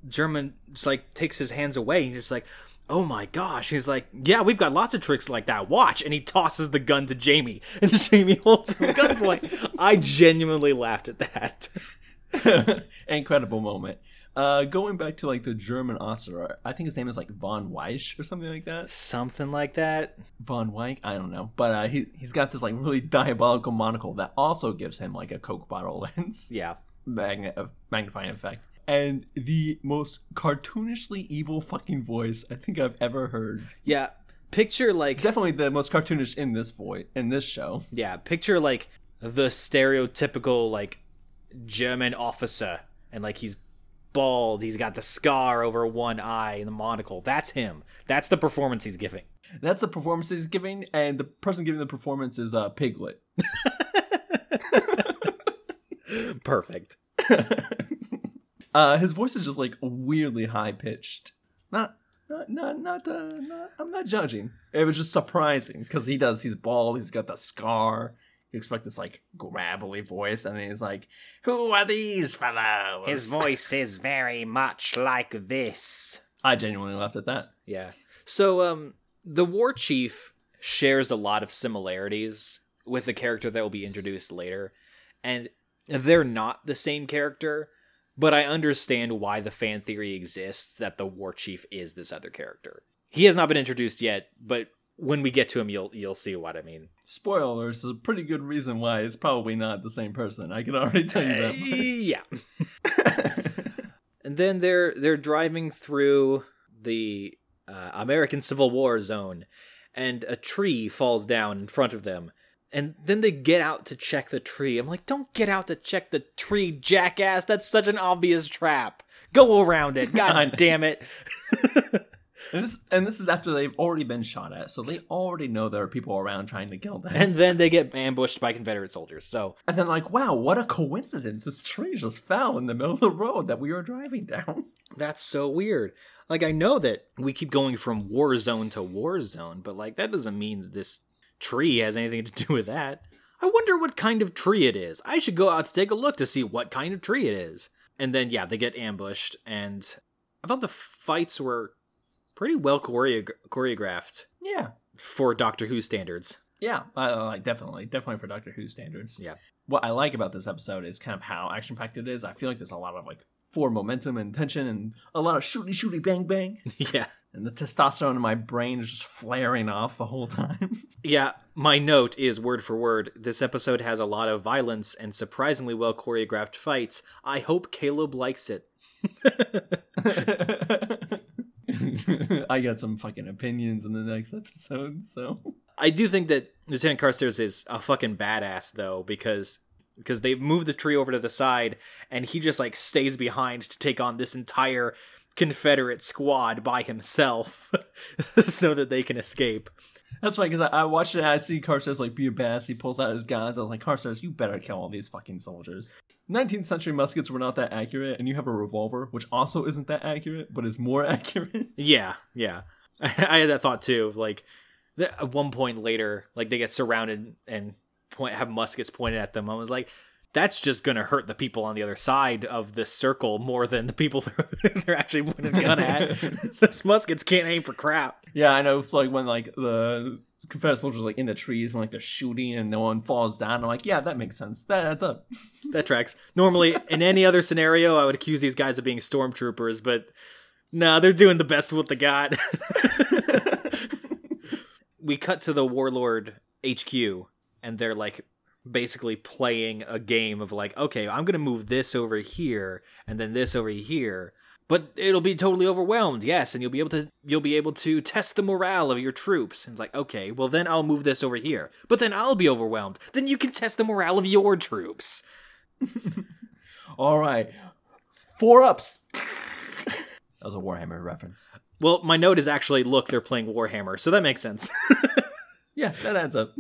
Speaker 4: German just like takes his hands away. And he's like, oh my gosh. He's like, yeah, we've got lots of tricks like that. Watch. And he tosses the gun to Jamie, and Jamie holds him at gunpoint. I genuinely laughed at that.
Speaker 5: Incredible moment. Uh, going back to like the German officer, I think his name is like von Weiss or something like that.
Speaker 4: Something like that.
Speaker 5: Von Wyck, I don't know, but uh, he he's got this like really diabolical monocle that also gives him like a Coke bottle lens.
Speaker 4: Yeah.
Speaker 5: magna- uh, magnifying effect. And the most cartoonishly evil fucking voice I think I've ever heard.
Speaker 4: Yeah. Picture like
Speaker 5: Definitely the most cartoonish in this voice in this show.
Speaker 4: Yeah, picture like the stereotypical like German officer, and like he's bald, he's got the scar over one eye and the monocle. That's him. That's the performance he's giving.
Speaker 5: That's the performance he's giving, and the person giving the performance is uh, Piglet.
Speaker 4: Perfect.
Speaker 5: uh, his voice is just like weirdly high pitched. Not, not, not, not, uh, not. I'm not judging. It was just surprising because he does. He's bald. He's got the scar. You expect this like gravelly voice, and then he's like, "Who are these fellows?"
Speaker 4: His voice is very much like this.
Speaker 5: I genuinely laughed at that.
Speaker 4: Yeah. So um the war chief shares a lot of similarities with the character that will be introduced later. And they're not the same character, but I understand why the fan theory exists that the war chief is this other character. He has not been introduced yet, but when we get to him you'll you'll see what I mean.
Speaker 5: Spoilers is a pretty good reason why it's probably not the same person. I can already tell you that. much.
Speaker 4: yeah. and then they're they're driving through the uh, American Civil War zone, and a tree falls down in front of them. And then they get out to check the tree. I'm like, don't get out to check the tree, jackass. That's such an obvious trap. Go around it. God damn it.
Speaker 5: And this, and this is after they've already been shot at, so they already know there are people around trying to kill them.
Speaker 4: And then they get ambushed by Confederate soldiers. So
Speaker 5: And then, like, wow, what a coincidence! This tree just fell in the middle of the road that we were driving down.
Speaker 4: That's so weird. Like I know that we keep going from war zone to war zone, but like that doesn't mean that this tree has anything to do with that. I wonder what kind of tree it is. I should go out to take a look to see what kind of tree it is. And then yeah, they get ambushed and I thought the fights were pretty well choreo- choreographed
Speaker 5: Yeah,
Speaker 4: for Doctor Who standards.
Speaker 5: yeah, I like definitely, definitely for Doctor Who standards.
Speaker 4: Yeah.
Speaker 5: What I like about this episode is kind of how action packed it is. I feel like there's a lot of like forward momentum and tension, and a lot of shooty shooty bang bang.
Speaker 4: yeah.
Speaker 5: And the testosterone in my brain is just flaring off the whole time.
Speaker 4: Yeah, my note is word for word. This episode has a lot of violence and surprisingly well choreographed fights. I hope Caleb likes it.
Speaker 5: I got some fucking opinions in the next episode, so
Speaker 4: I do think that Lieutenant Carstairs is a fucking badass though, because because they move the tree over to the side and he just like stays behind to take on this entire Confederate squad by himself so that they can escape.
Speaker 5: that's why. Because I, I watched it, I see Carstairs like be a badass. He pulls out his guns. I was like, Carstairs, you better kill all these fucking soldiers. 19th century muskets were not that accurate, and you have a revolver, which also isn't that accurate, but is more accurate.
Speaker 4: Yeah, yeah. I had that thought too. Like th- at one point later, like they get surrounded and point have muskets pointed at them. I was like, that's just gonna hurt the people on the other side of this circle more than the people they're actually pointing a gun at. Those muskets can't aim for crap.
Speaker 5: yeah, I know. It's like when like the Confederate soldiers like in the trees and like they're shooting and no one falls down. I'm like, yeah, that makes sense. That adds up.
Speaker 4: That tracks. Normally, in any other scenario, I would accuse these guys of being stormtroopers, but nah, they're doing the best with what they got. we cut to the warlord HQ, and they're like basically playing a game of like, okay, I'm gonna move this over here, and then this over here. But it'll be totally overwhelmed, yes, and you'll be able to you'll be able to test the morale of your troops. And it's like, okay, well then I'll move this over here. But then I'll be overwhelmed. Then you can test the morale of your troops.
Speaker 5: All right, four ups. that was a Warhammer reference.
Speaker 4: Well, my note is actually look, they're playing Warhammer, so that makes sense.
Speaker 5: Yeah, that adds up.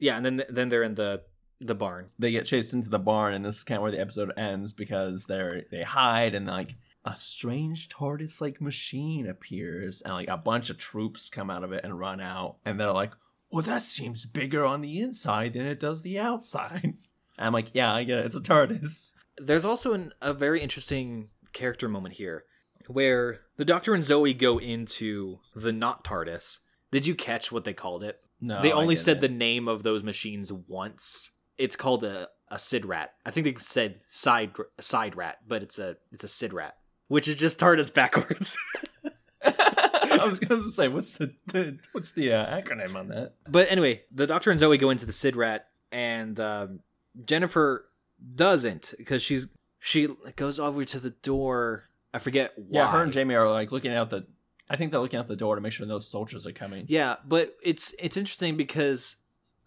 Speaker 4: yeah, and then then they're in the the barn.
Speaker 5: they get chased into the barn, and this is kind of where the episode ends because they're they hide, and like a strange TARDIS-like machine appears, and like a bunch of troops come out of it and run out, and they're like, "Well, that seems bigger on the inside than it does the outside." I'm like, "Yeah, I get it. It's a TARDIS."
Speaker 4: There's also an, a very interesting character moment here where the Doctor and Zoe go into the not TARDIS. Did you catch what they called it?
Speaker 5: No,
Speaker 4: they only said the name of those machines once. It's called a a Sid Rat. I think they said side side rat, but it's a it's a Sid Rat, which is just TARDIS backwards.
Speaker 5: I was gonna say, what's the, the what's the uh, acronym on that?
Speaker 4: but anyway, the Doctor and Zoe go into the Sid Rat, and um, Jennifer doesn't because she's she goes over to the door. I forget why.
Speaker 5: Yeah, her and Jamie are like looking out the. I think they're looking out the door to make sure those soldiers are coming.
Speaker 4: Yeah, but it's it's interesting because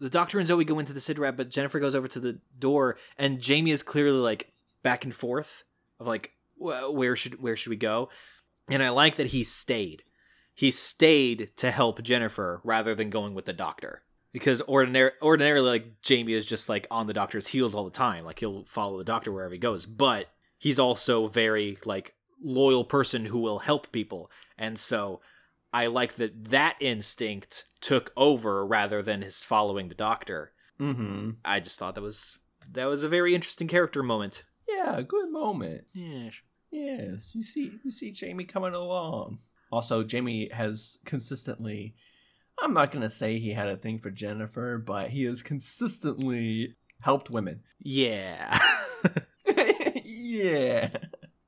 Speaker 4: the Doctor and Zoe go into the Sid Rat, but Jennifer goes over to the door, and Jamie is clearly like back and forth of like where should where should we go? And I like that he stayed. He stayed to help Jennifer rather than going with the Doctor. Because ordinary, ordinarily, like Jamie is just like on the Doctor's heels all the time. Like he'll follow the Doctor wherever he goes. But he's also very like loyal person who will help people. And so I like that that instinct took over rather than his following the doctor.
Speaker 5: Mm-hmm.
Speaker 4: I just thought that was that was a very interesting character moment.
Speaker 5: Yeah, good moment.
Speaker 4: Yeah.
Speaker 5: Yes, you see, you see Jamie coming along. Also, Jamie has consistently. I'm not gonna say he had a thing for Jennifer, but he has consistently helped women.
Speaker 4: Yeah.
Speaker 5: yeah.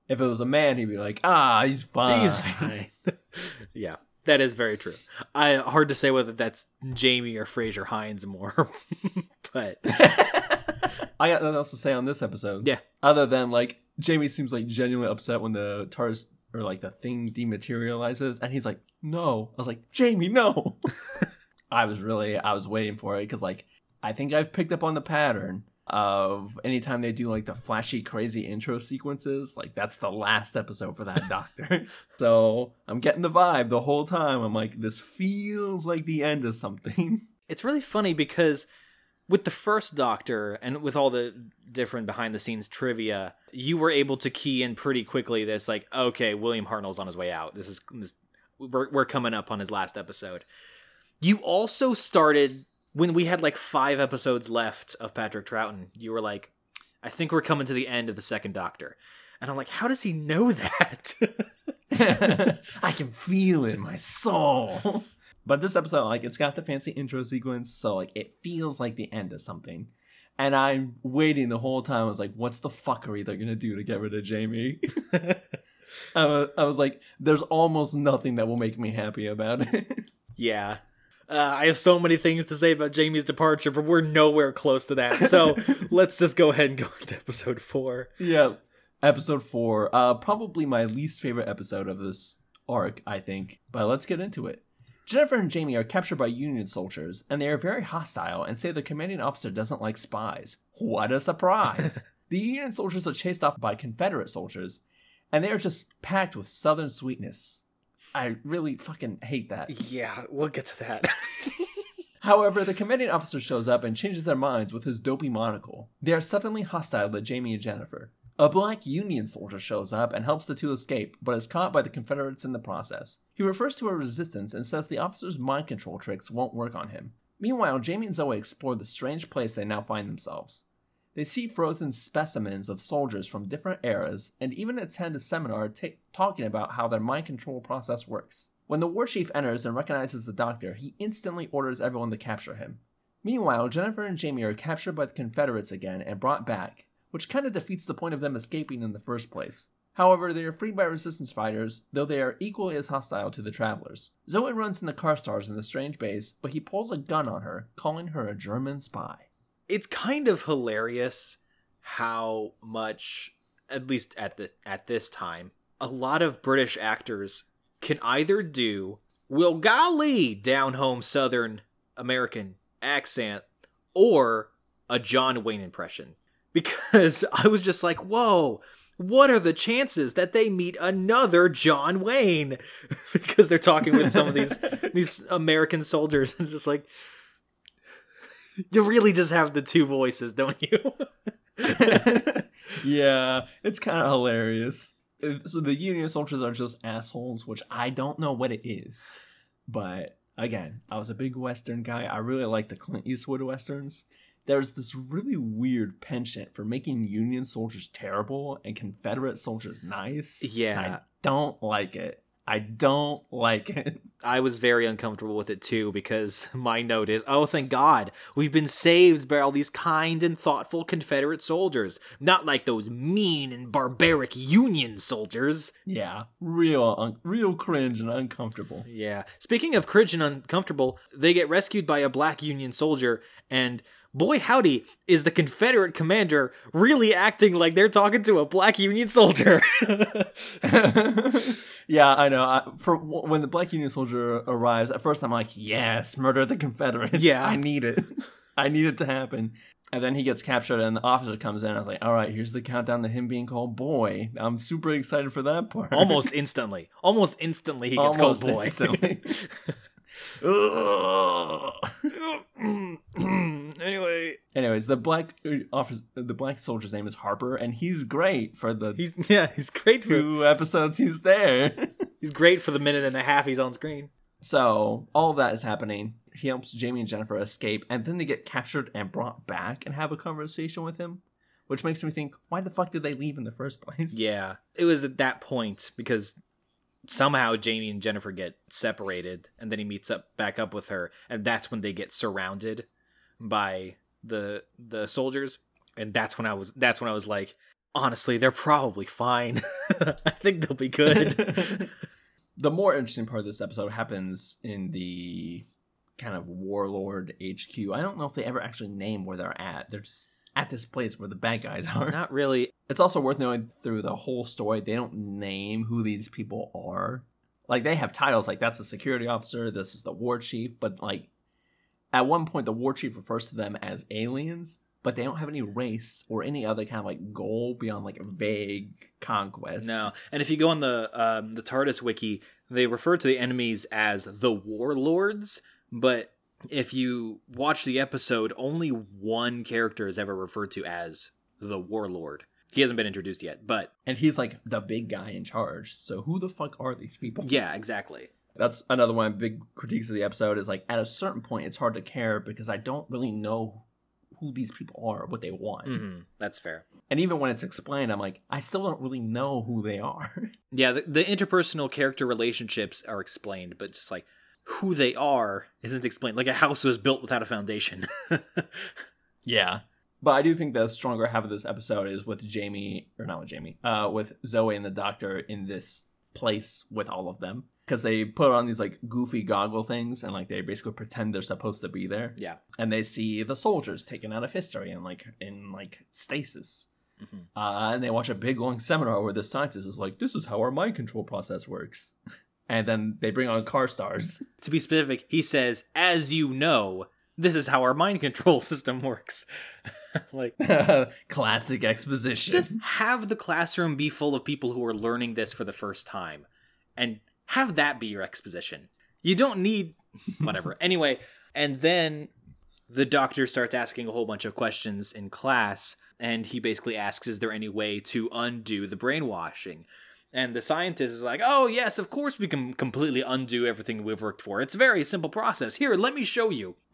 Speaker 5: If it was a man, he'd be like, ah, he's fine.
Speaker 4: He's fine. yeah. That is very true. I hard to say whether that's Jamie or Frazer Hines more. but
Speaker 5: I got nothing else to say on this episode.
Speaker 4: Yeah.
Speaker 5: Other than like Jamie seems like genuinely upset when the TARDIS or like the thing dematerializes, and he's like, "No." I was like, "Jamie, no." I was really I was waiting for it because like I think I've picked up on the pattern of anytime they do like the flashy crazy intro sequences like that's the last episode for that doctor. So i'm getting the vibe the whole time. I'm like this feels like the end of something.
Speaker 4: It's really funny because with the first doctor and with all the different behind the scenes trivia you were able to key in pretty quickly this like okay william hartnell's on his way out. This is this we're, we're coming up on his last episode. You also started when we had like five episodes left of patrick troughton you were like i think we're coming to the end of the second doctor and i'm like how does he know that
Speaker 5: I can feel it in my soul. But this episode, like, it's got the fancy intro sequence, so like it feels like the end of something. And I'm waiting the whole time. I was like, "What's the fuckery they're gonna do to get rid of Jamie?" I, was, I was like, "There's almost nothing that will make me happy about it."
Speaker 4: Yeah. Uh, I have so many things to say about Jamie's departure, but we're nowhere close to that. So let's just go ahead and go into episode four.
Speaker 5: yeah, episode four, uh, probably my least favorite episode of this arc, I think. But let's get into it. Jennifer and Jamie are captured by Union soldiers, and they are very hostile and say the commanding officer doesn't like spies. What a surprise! the Union soldiers are chased off by Confederate soldiers, and they are just packed with Southern sweetness. I really fucking hate that.
Speaker 4: Yeah, we'll get to that.
Speaker 5: However, the commanding officer shows up and changes their minds with his dopey monocle. They are suddenly hostile to Jamie and Jennifer. A black Union soldier shows up and helps the two escape, but is caught by the Confederates in the process. He refers to a resistance and says the officer's mind control tricks won't work on him. Meanwhile, Jamie and Zoe explore the strange place they now find themselves. They see frozen specimens of soldiers from different eras and even attend a seminar ta talking about how their mind control process works. When the war chief enters and recognizes the doctor, he instantly orders everyone to capture him. Meanwhile, Jennifer and Jamie are captured by the Confederates again and brought back, which kind of defeats the point of them escaping in the first place. However, they are freed by resistance fighters, though they are equally as hostile to the travelers. Zoe runs into Carstairs in the strange base, but he pulls a gun on her, calling her a German spy.
Speaker 4: It's kind of hilarious how much, at least at the at this time, a lot of British actors can either do Will Golly down home Southern American accent or a John Wayne impression. Because I was just like, whoa, what are the chances that they meet another John Wayne? because they're talking with some of these these American soldiers and just like you really just have the two voices, don't you?
Speaker 5: yeah, it's kind of hilarious. So the Union soldiers are just assholes, which I don't know what it is. But again, I was a big Western guy. I really like the Clint Eastwood Westerns. There's this really weird penchant for making Union soldiers terrible and Confederate soldiers nice.
Speaker 4: Yeah.
Speaker 5: I don't like it. I don't like it.
Speaker 4: I was very uncomfortable with it too because my note is, oh, thank God, we've been saved by all these kind and thoughtful Confederate soldiers, not like those mean and barbaric Union soldiers.
Speaker 5: Yeah, real, un- real cringe and uncomfortable.
Speaker 4: Yeah. Speaking of cringe and uncomfortable, they get rescued by a black Union soldier, and boy howdy, is the Confederate commander really acting like they're talking to a black Union soldier.
Speaker 5: yeah, I know. I, for when the Black Union soldier arrives, at first I'm like, "Yes, murder the Confederates."
Speaker 4: Yeah.
Speaker 5: I need it. I need it to happen. And then he gets captured, and the officer comes in. I was like, "All right, here's the countdown to him being called boy." I'm super excited for that part.
Speaker 4: Almost instantly. Almost instantly he gets
Speaker 5: Almost
Speaker 4: called boy. Anyway,
Speaker 5: Anyways, the black uh, officer, the black soldier's name is Harper, and he's great for the
Speaker 4: he's yeah, he's great for
Speaker 5: two episodes he's there.
Speaker 4: he's great for the minute and a half he's on screen.
Speaker 5: So all of that is happening. He helps Jamie and Jennifer escape, and then they get captured and brought back and have a conversation with him, which makes me think, why the fuck did they leave in the first place?
Speaker 4: Yeah, it was at that point because somehow Jamie and Jennifer get separated, and then he meets up back up with her, and that's when they get surrounded by the the soldiers, and that's when I was that's when I was like, honestly, they're probably fine. I think they'll be good.
Speaker 5: the more interesting part of this episode happens in the kind of warlord HQ. I don't know if they ever actually name where they're at. They're just at this place where the bad guys are.
Speaker 4: Not really.
Speaker 5: It's also worth knowing through the whole story, they don't name who these people are. Like they have titles like that's the security officer, this is the war chief, but like at one point the war chief refers to them as aliens, but they don't have any race or any other kind of like goal beyond like a vague conquest.
Speaker 4: No, and if you go on the um, the TARDIS wiki, they refer to the enemies as the warlords. But if you watch the episode, only one character is ever referred to as the warlord. He hasn't been introduced yet, but
Speaker 5: And he's like the big guy in charge. So who the fuck are these people?
Speaker 4: yeah, exactly.
Speaker 5: That's another one of big critiques of the episode is like at a certain point it's hard to care because I don't really know who these people are, what they want.
Speaker 4: hmm That's fair.
Speaker 5: And even when it's explained, I'm like, I still don't really know who they are.
Speaker 4: Yeah, the, the interpersonal character relationships are explained, but just like who they are isn't explained. Like a house was built without a foundation.
Speaker 5: yeah. But I do think the stronger half of this episode is with Jamie, or not with Jamie, uh, with Zoe and the doctor in this place with all of them. Because they put on these like goofy goggle things and like they basically pretend they're supposed to be there.
Speaker 4: yeah.
Speaker 5: and they see the soldiers taken out of history and like in like stasis. Uh, and they watch a big long seminar where the scientist is like, "This is how our mind control process works," and then they bring on Carstairs.
Speaker 4: To be specific, he says, "As you know, this is how our mind control system works." like
Speaker 5: Classic exposition.
Speaker 4: just have the classroom be full of people who are learning this for the first time and have that be your exposition. You don't need whatever. anyway, and then the doctor starts asking a whole bunch of questions in class and he basically asks is there any way to undo the brainwashing? And the scientist is like, "Oh, yes, of course we can completely undo everything we've worked for. It's a very simple process. Here, let me show you."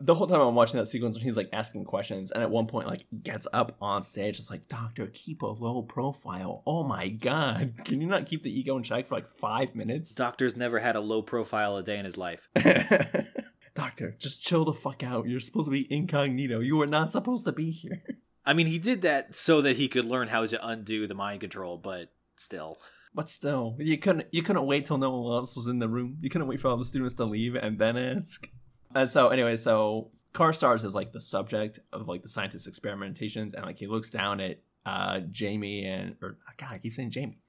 Speaker 5: the whole time I'm watching that sequence when he's like asking questions, and at one point like gets up on stage, it's like, "Doctor, keep a low profile." Oh my god, can you not keep the ego in check for like five minutes?
Speaker 4: Doctor's never had a low profile a day in his life.
Speaker 5: Doctor, just chill the fuck out. You're supposed to be incognito. You are not supposed to be here.
Speaker 4: I mean, he did that so that he could learn how to undo the mind control, but still.
Speaker 5: But still, you couldn't you couldn't wait till no one else was in the room. You couldn't wait for all the students to leave and then ask. And so anyway, so Carstairs is like the subject of like the scientist experimentations, and like he looks down at uh Jamie and or God, I keep saying Jamie.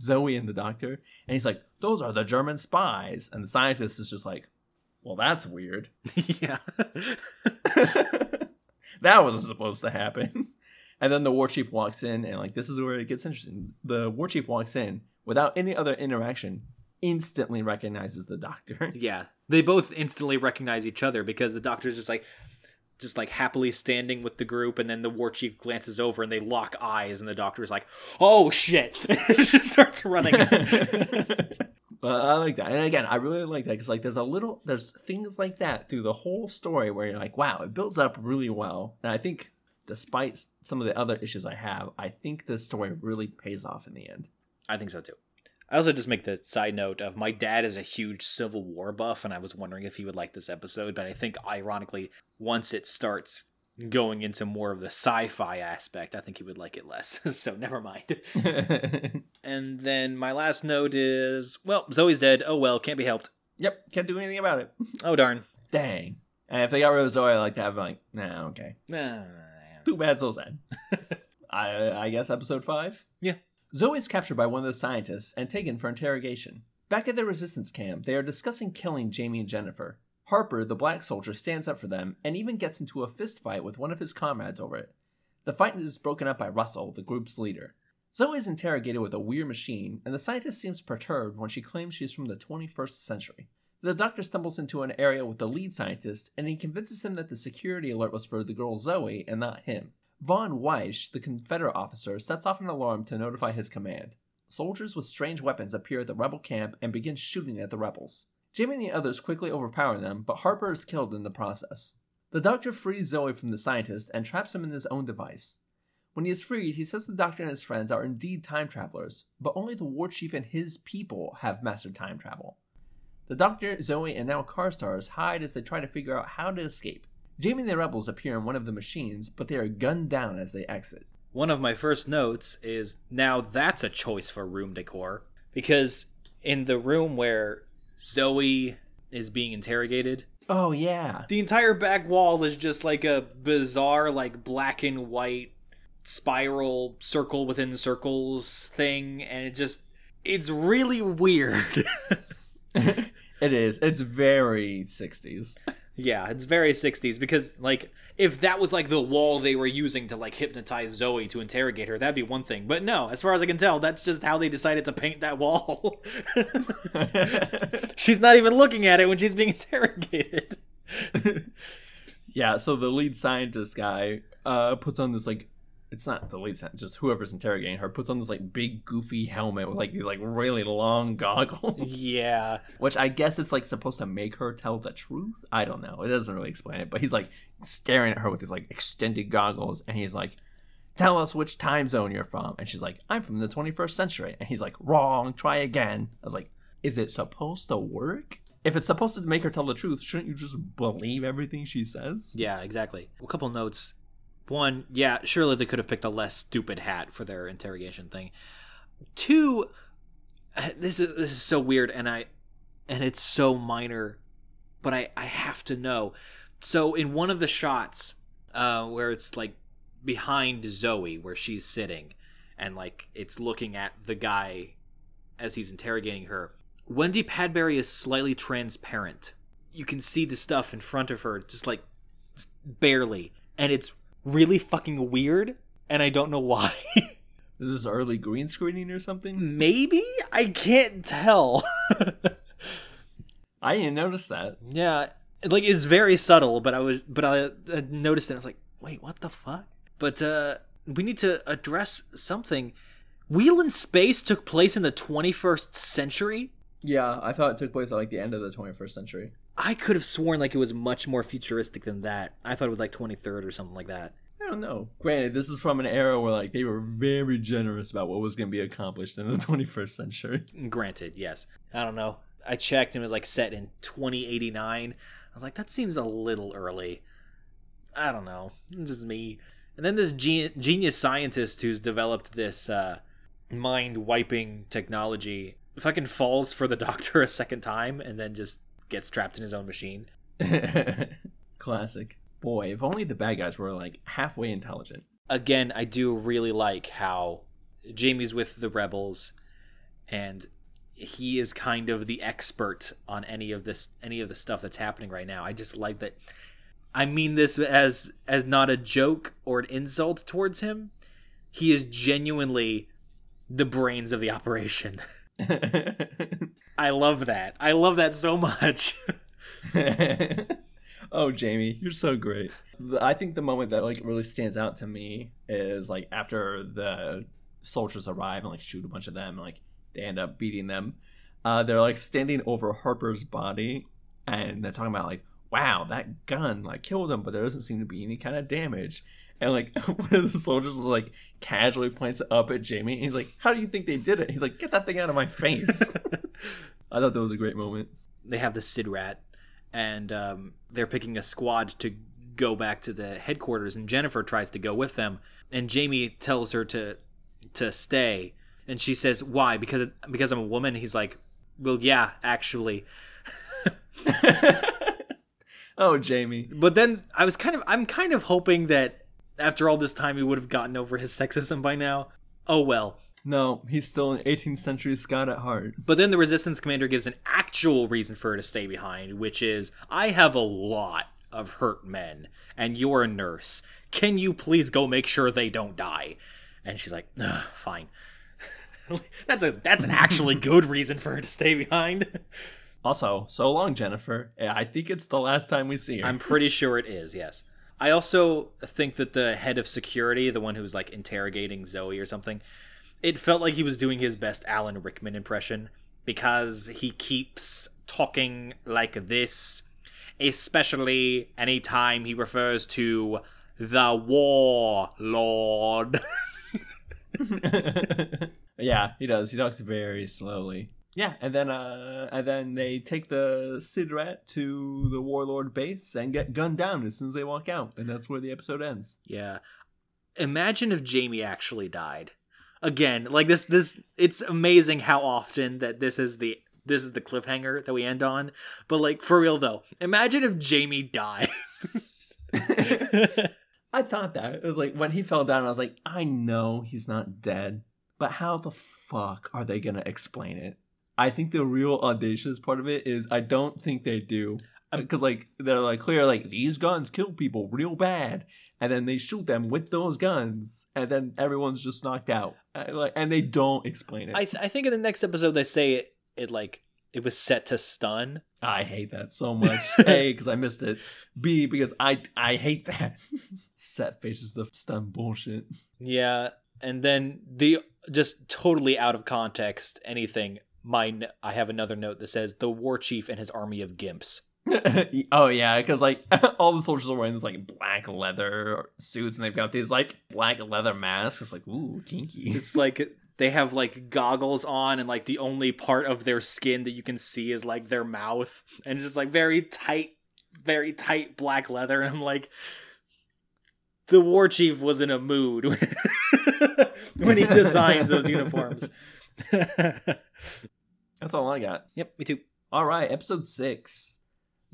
Speaker 5: Zoe and the doctor, and he's like, Those are the German spies. And the scientist is just like, Well, that's weird.
Speaker 4: yeah.
Speaker 5: that wasn't supposed to happen. And then the war chief walks in, and like this is where it gets interesting. The war chief walks in without any other interaction, instantly recognizes the doctor.
Speaker 4: Yeah, they both instantly recognize each other because the doctor's just like, just like happily standing with the group, and then the war chief glances over and they lock eyes, and the doctor's like, "Oh shit!" just starts running.
Speaker 5: But I like that, and again, I really like that because like there's a little there's things like that through the whole story where you're like, wow, it builds up really well, and I think despite some of the other issues I have, I think this story really pays off in the end.
Speaker 4: I think so too. I also just make the side note of my dad is a huge Civil War buff, and I was wondering if he would like this episode. But I think, ironically, once it starts going into more of the sci-fi aspect, I think he would like it less. so never mind. And then my last note is, well, Zoe's dead. Oh well, can't be helped.
Speaker 5: yep, can't do anything about it.
Speaker 4: Oh darn.
Speaker 5: Dang. And if they got rid of Zoe like that, I'm like, nah, okay.
Speaker 4: Nah.
Speaker 5: Too bad, so sad. I, I guess episode five.
Speaker 4: Yeah.
Speaker 5: Zoe is captured by one of the scientists and taken for interrogation. Back at the resistance camp, they are discussing killing Jamie and Jennifer. Harper, the black soldier, stands up for them and even gets into a fist fight with one of his comrades over it. The fight is broken up by Russell, the group's leader. Zoe is interrogated with a weird machine, and the scientist seems perturbed when she claims she's from the 21st century. The doctor stumbles into an area with the lead scientist, and he convinces him that the security alert was for the girl Zoe and not him. Von Weiss, the Confederate officer, sets off an alarm to notify his command. Soldiers with strange weapons appear at the rebel camp and begin shooting at the rebels. Jamie and the others quickly overpower them, but Harper is killed in the process. The doctor frees Zoe from the scientist and traps him in his own device. When he is freed, he says the doctor and his friends are indeed time travelers, but only the war chief and his people have mastered time travel. The doctor, Zoe, and now Carstairs hide as they try to figure out how to escape. Jamie and the rebels appear in one of the machines, but they are gunned down as they exit.
Speaker 4: One of my first notes is now that's a choice for room decor because in the room where Zoe is being interrogated,
Speaker 5: Oh, yeah.
Speaker 4: the entire back wall is just like a bizarre like black and white spiral circle within circles thing and it just it's really weird.
Speaker 5: It is. It's very 60s.
Speaker 4: yeah, it's very 60s because like if that was like the wall they were using to like hypnotize Zoe to interrogate her, that'd be one thing. But no, as far as I can tell, that's just how they decided to paint that wall. she's not even looking at it when she's being interrogated.
Speaker 5: yeah, so the lead scientist guy uh, puts on this, like, it's not the lead scientist, just whoever's interrogating her, puts on this, like, big, goofy helmet with, like, these, like, really long goggles.
Speaker 4: Yeah.
Speaker 5: Which I guess it's, like, supposed to make her tell the truth? I don't know. It doesn't really explain it, but he's, like, staring at her with these, like, extended goggles, and he's like, Tell us which time zone you're from. And she's like, I'm from the 21st century. And he's like, Wrong, try again. I was like, Is it supposed to work? If it's supposed to make her tell the truth, shouldn't you just believe everything she says?
Speaker 4: Yeah, exactly. A couple notes. One, yeah, surely they could have picked a less stupid hat for their interrogation thing. Two, this is this is so weird, and I, and it's so minor, but I I have to know. So in one of the shots, uh, where it's like behind Zoe, where she's sitting, and like it's looking at the guy as he's interrogating her. Wendy Padbury is slightly transparent. You can see the stuff in front of her, just like barely, and it's really fucking weird, and I don't know why.
Speaker 5: Is this early green screening or something?
Speaker 4: Maybe I can't tell.
Speaker 5: I didn't notice that.
Speaker 4: yeah, like it's very subtle, but I was, but I, I noticed it. I was like, wait, what the fuck? But uh we need to address something. Wheel in Space took place in the 21st century.
Speaker 5: Yeah, I thought it took place at like the end of the 21st century.
Speaker 4: I could have sworn like it was much more futuristic than that. I thought it was like 23rd or something like that.
Speaker 5: I don't know. Granted, this is from an era where like they were very generous about what was going to be accomplished in the 21st century.
Speaker 4: Granted, yes. I don't know. I checked and it was like set in 2089. I was like, that seems a little early. I don't know. It's just me. And then this ge- genius scientist who's developed this uh, mind wiping technology fucking falls for the doctor a second time and then just gets trapped in his own machine.
Speaker 5: Classic. Boy, if only the bad guys were like halfway intelligent.
Speaker 4: again, I do really like how Jamie's with the rebels, and he is kind of the expert on any of this, any of the stuff that's happening right now. I just like that. I mean this as as not a joke or an insult towards him. He is genuinely the brains of the operation. I love that. I love that so much.
Speaker 5: oh, Jamie, you're so great. I think the moment that like really stands out to me is like after the soldiers arrive and like shoot a bunch of them, and, like they end up beating them. Uh, they're like standing over Harper's body, and they're talking about like, "Wow, that gun like killed him, but there doesn't seem to be any kind of damage." And like one of the soldiers was like casually points up at Jamie, and he's like, "How do you think they did it?" He's like, "Get that thing out of my face." I thought that was a great moment.
Speaker 4: they have the Sid Rat, and um, they're picking a squad to go back to the headquarters. And Jennifer tries to go with them, and Jamie tells her to to stay, and she says, "Why? Because because I'm a woman." He's like, "Well, yeah, actually."
Speaker 5: oh, Jamie.
Speaker 4: But then I was kind of I'm kind of hoping that after all this time he would have gotten over his sexism by now. Oh well.
Speaker 5: No, he's still an 18th century Scot at heart.
Speaker 4: But then the resistance commander gives an actual reason for her to stay behind, which is I have a lot of hurt men, and you're a nurse. Can you please go make sure they don't die? And she's like, "Ugh, fine. that's a that's an actually good reason for her to stay behind.
Speaker 5: Also, so long, Jennifer. I think it's the last time we see her.
Speaker 4: I'm pretty sure it is, yes. I also think that the head of security, the one who was like interrogating Zoe or something, it felt like he was doing his best Alan Rickman impression because he keeps talking like this, especially anytime he refers to the warlord.
Speaker 5: yeah, he does. He talks very slowly. Yeah, and then uh, and then they take the Sid Rat to the Warlord base and get gunned down as soon as they walk out, and that's where the episode ends.
Speaker 4: Yeah. Imagine if Jamie actually died. Again, like this this it's amazing how often that this is the this is the cliffhanger that we end on. But like for real though, imagine if Jamie died.
Speaker 5: I thought that it was like when he fell down, I was like, I know he's not dead, but how the fuck are they gonna explain it? I think the real audacious part of it is I don't think they do because like they're like clear like these guns kill people real bad, and then they shoot them with those guns, and then everyone's just knocked out. Uh, like, and they don't explain it.
Speaker 4: I th- I think in the next episode they say it, it like it was set to stun.
Speaker 5: I hate that so much. A, because I missed it. B, because I I hate that. Set faces the stun bullshit.
Speaker 4: Yeah, and then the just totally out of context anything. Mine I have another note that says the war chief and his army of gimps.
Speaker 5: oh yeah, because like all the soldiers are wearing this like black leather suits, and they've got these like black leather masks. It's like ooh, kinky.
Speaker 4: It's like they have like goggles on and like the only part of their skin that you can see is like their mouth and just like very tight very tight black leather and I'm like the war chief was in a mood when he designed those uniforms.
Speaker 5: That's all I got.
Speaker 4: yep, me too.
Speaker 5: All right, episode six.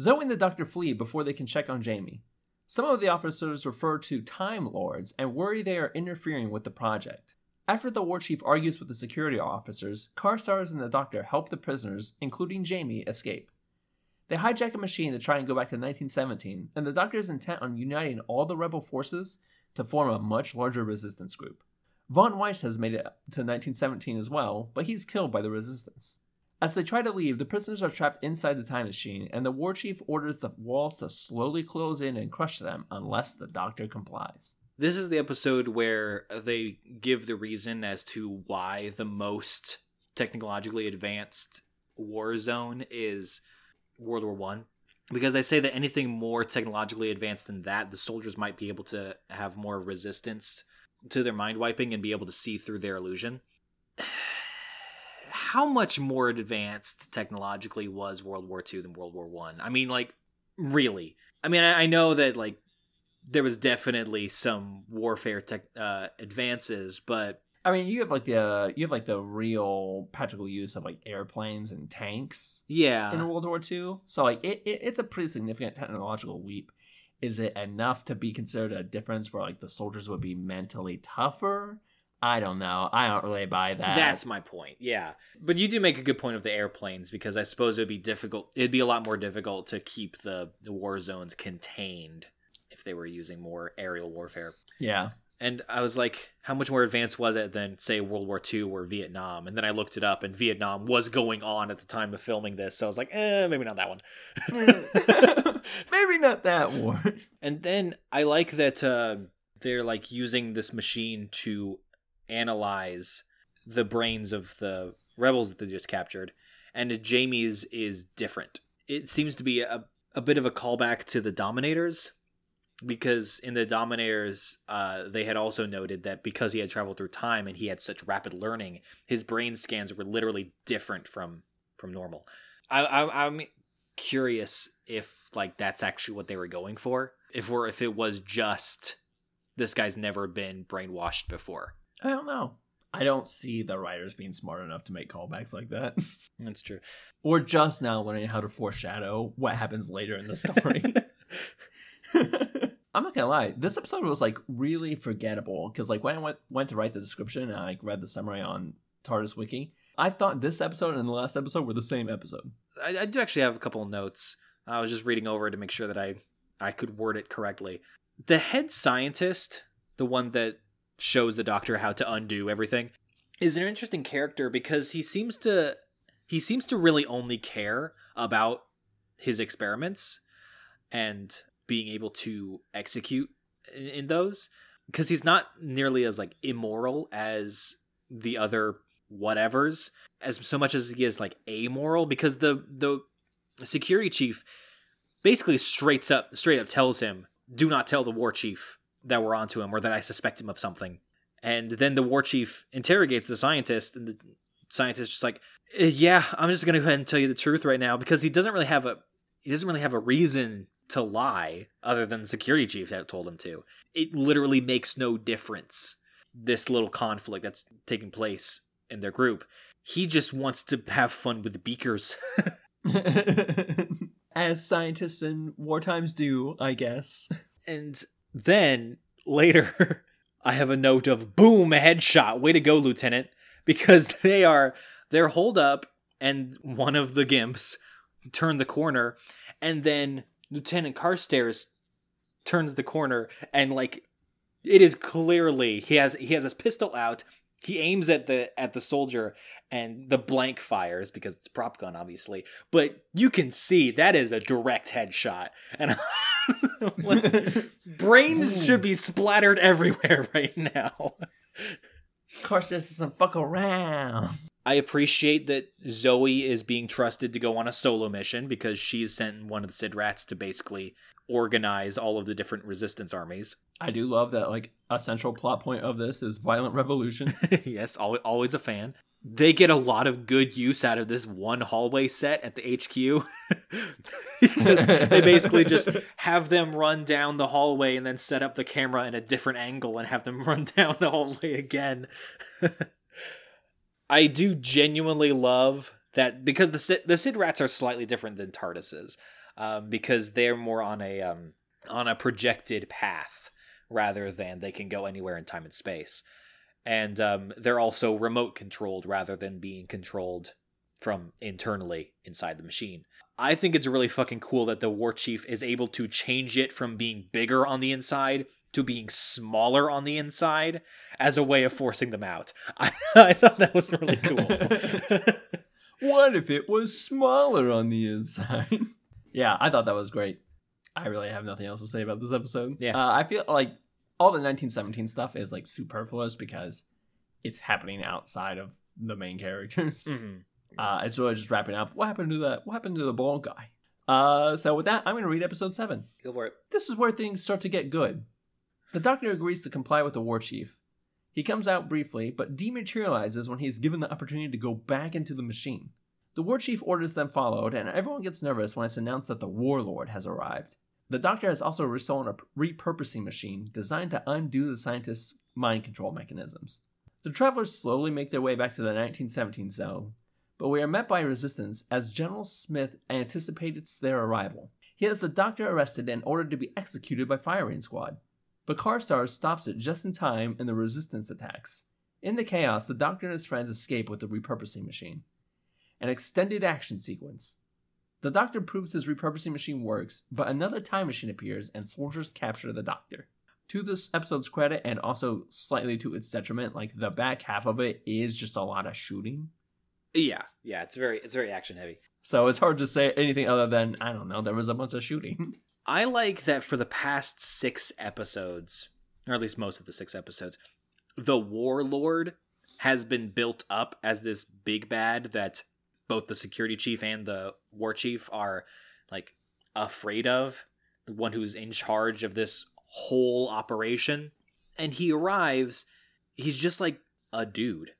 Speaker 5: Zoe and the doctor flee before they can check on Jamie. Some of the officers refer to Time Lords and worry they are interfering with the project. After the war chief argues with the security officers, Carstairs and the doctor help the prisoners, including Jamie, escape. They hijack a machine to try and go back to 1917, and the doctor is intent on uniting all the rebel forces to form a much larger resistance group. Von Weiss has made it to 1917 as well, but he's killed by the resistance. As they try to leave, the prisoners are trapped inside the time machine, and the war chief orders the walls to slowly close in and crush them unless the doctor complies.
Speaker 4: This is the episode where they give the reason as to why the most technologically advanced war zone is World War One. Because they say that anything more technologically advanced than that, the soldiers might be able to have more resistance to their mind wiping and be able to see through their illusion. How much more advanced technologically was World War II than World War One? I? I mean, like, really? I mean, I, I know that like there was definitely some warfare tech uh, advances, but
Speaker 5: I mean, you have like the you have like the real practical use of like airplanes and tanks
Speaker 4: yeah,
Speaker 5: in World War II. So like it, it it's a pretty significant technological leap. Is it enough to be considered a difference where like the soldiers would be mentally tougher? I don't know. I don't really buy that.
Speaker 4: That's my point. Yeah. But you do make a good point of the airplanes because I suppose it would be difficult. It'd be a lot more difficult to keep the war zones contained if they were using more aerial warfare.
Speaker 5: yeah.
Speaker 4: And I was like, how much more advanced was it than, say, World War II or Vietnam? And then I looked it up, and Vietnam was going on at the time of filming this. So I was like, eh, maybe not that one.
Speaker 5: Maybe not that war.
Speaker 4: And then I like that uh, they're like using this machine to analyze the brains of the rebels that they just captured. And Jamie's is different. It seems to be a, a bit of a callback to the Dominators because in the Dominators, uh, they had also noted that because he had traveled through time and he had such rapid learning, his brain scans were literally different from from normal. I, I, I'm curious if like that's actually what they were going for. If we're if it was just this guy's never been brainwashed before.
Speaker 5: I don't know. I don't see the writers being smart enough to make callbacks like that.
Speaker 4: That's true.
Speaker 5: or just now learning how to foreshadow what happens later in the story. I'm not gonna lie, this episode was like really forgettable because like when I went went to write the description and I like, read the summary on TARDIS Wiki, I thought this episode and the last episode were the same episode.
Speaker 4: I, I do actually have a couple of notes. I was just reading over to make sure that I I could word it correctly. The head scientist, the one that shows the doctor how to undo everything, is an interesting character because he seems to he seems to really only care about his experiments and being able to execute in, in those because he's not nearly as like immoral as the other whatevers as so much as he is like amoral because the the security chief basically straight up straight up tells him do not tell the war chief that we're onto him or that I suspect him of something. And then the war chief interrogates the scientist and the scientist just like "Uh, yeah I'm just gonna go ahead and tell you the truth right now because he doesn't really have a he doesn't really have a reason to lie other than the security chief that told him to. It literally makes no difference this little conflict that's taking place in their group. He just wants to have fun with the beakers.
Speaker 5: As scientists in wartimes do, I guess.
Speaker 4: and then later i have a note of boom a headshot. Way to go lieutenant. Because they are they're holed up and one of the gimps turn the corner and then lieutenant carstairs turns the corner and like it is clearly he has he has his pistol out he aims at the at the soldier and the blank fires because it's prop gun obviously. But you can see that is a direct headshot and like, brains should be splattered everywhere right now
Speaker 5: Of course, this doesn't fuck around.
Speaker 4: I appreciate that Zoe is being trusted to go on a solo mission because she's sent one of the Sid Rats to basically organize all of the different resistance armies.
Speaker 5: I do love that, like, a central plot point of this is violent revolution.
Speaker 4: yes, al- always a fan. They get a lot of good use out of this one hallway set at the HQ because they basically just have them run down the hallway and then set up the camera in a different angle and have them run down the hallway again. I do genuinely love that because the Sid, the Sid Rats are slightly different than TARDISes um, because they're more on a um, on a projected path rather than they can go anywhere in time and space and um, they're also remote controlled rather than being controlled from internally inside the machine. I think it's really fucking cool that the war chief is able to change it from being bigger on the inside to being smaller on the inside as a way of forcing them out. I, I thought that was really cool.
Speaker 5: what if it was smaller on the inside? yeah, I thought that was great. I really have nothing else to say about this episode.
Speaker 4: Yeah.
Speaker 5: Uh, I feel like all the 1917 stuff is like superfluous because it's happening outside of the main characters.
Speaker 4: Mhm.
Speaker 5: Uh, it's really just wrapping up. What happened to that? What happened to the bald guy? Uh, so with that, I'm going to read episode seven.
Speaker 4: Go for it.
Speaker 5: This is where things start to get good. The doctor agrees to comply with the war chief. He comes out briefly, but dematerializes when he is given the opportunity to go back into the machine. The war chief orders them followed, and everyone gets nervous when it's announced that the warlord has arrived. The doctor has also restolen a repurposing machine designed to undo the scientists' mind control mechanisms. The travelers slowly make their way back to the 1917 zone, but we are met by resistance as General Smith anticipates their arrival. He has the doctor arrested and ordered to be executed by firing squad. But Carstairs stops it just in time and the resistance attacks. In the chaos, the Doctor and his friends escape with the repurposing machine. An extended action sequence. The Doctor proves his repurposing machine works, but another time machine appears and soldiers capture the Doctor. To this episode's credit, and also slightly to its detriment, like the back half of it is just a lot of shooting.
Speaker 4: Yeah, yeah, it's very it's very action heavy.
Speaker 5: So it's hard to say anything other than, I don't know, there was a bunch of shooting.
Speaker 4: I like that for the past six episodes, or at least most of the six episodes, the Warlord has been built up as this big bad that both the security chief and the war chief are like afraid of. The one who's in charge of this whole operation. And he arrives, he's just like a dude.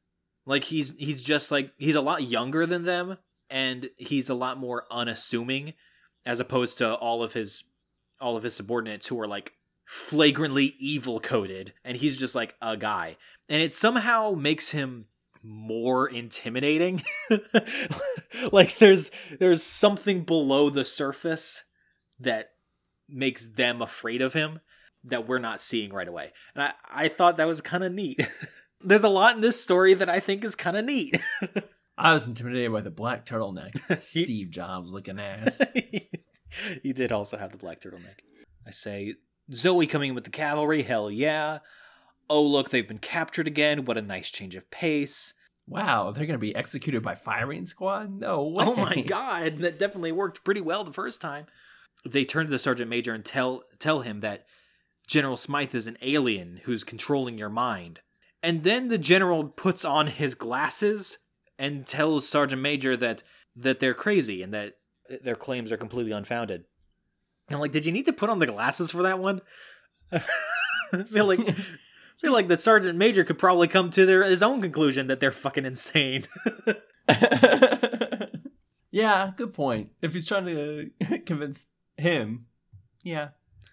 Speaker 4: Like he's he's just like he's a lot younger than them and he's a lot more unassuming as opposed to all of his all of his subordinates who are like flagrantly evil coded and he's just like a guy and it somehow makes him more intimidating like there's there's something below the surface that makes them afraid of him that we're not seeing right away and i i thought that was kind of neat there's a lot in this story that i think is kind of neat
Speaker 5: I was intimidated by the black turtleneck. Steve Jobs looking ass.
Speaker 4: he did also have the black turtleneck. I say, Zoe coming in with the cavalry, hell yeah. Oh, look, they've been captured again. What a nice change of pace.
Speaker 5: Wow, they're going to be executed by firing squad? No way.
Speaker 4: Oh my god, that definitely worked pretty well the first time. They turn to the sergeant major and tell tell him that General Smythe is an alien who's controlling your mind. And then the general puts on his glasses and tells Sergeant Major that that they're crazy and that their claims are completely unfounded. And I'm like, did you need to put on the glasses for that one? I feel like I feel like the Sergeant Major could probably come to their his own conclusion that they're fucking insane.
Speaker 5: yeah, good point. If he's trying to convince him, yeah,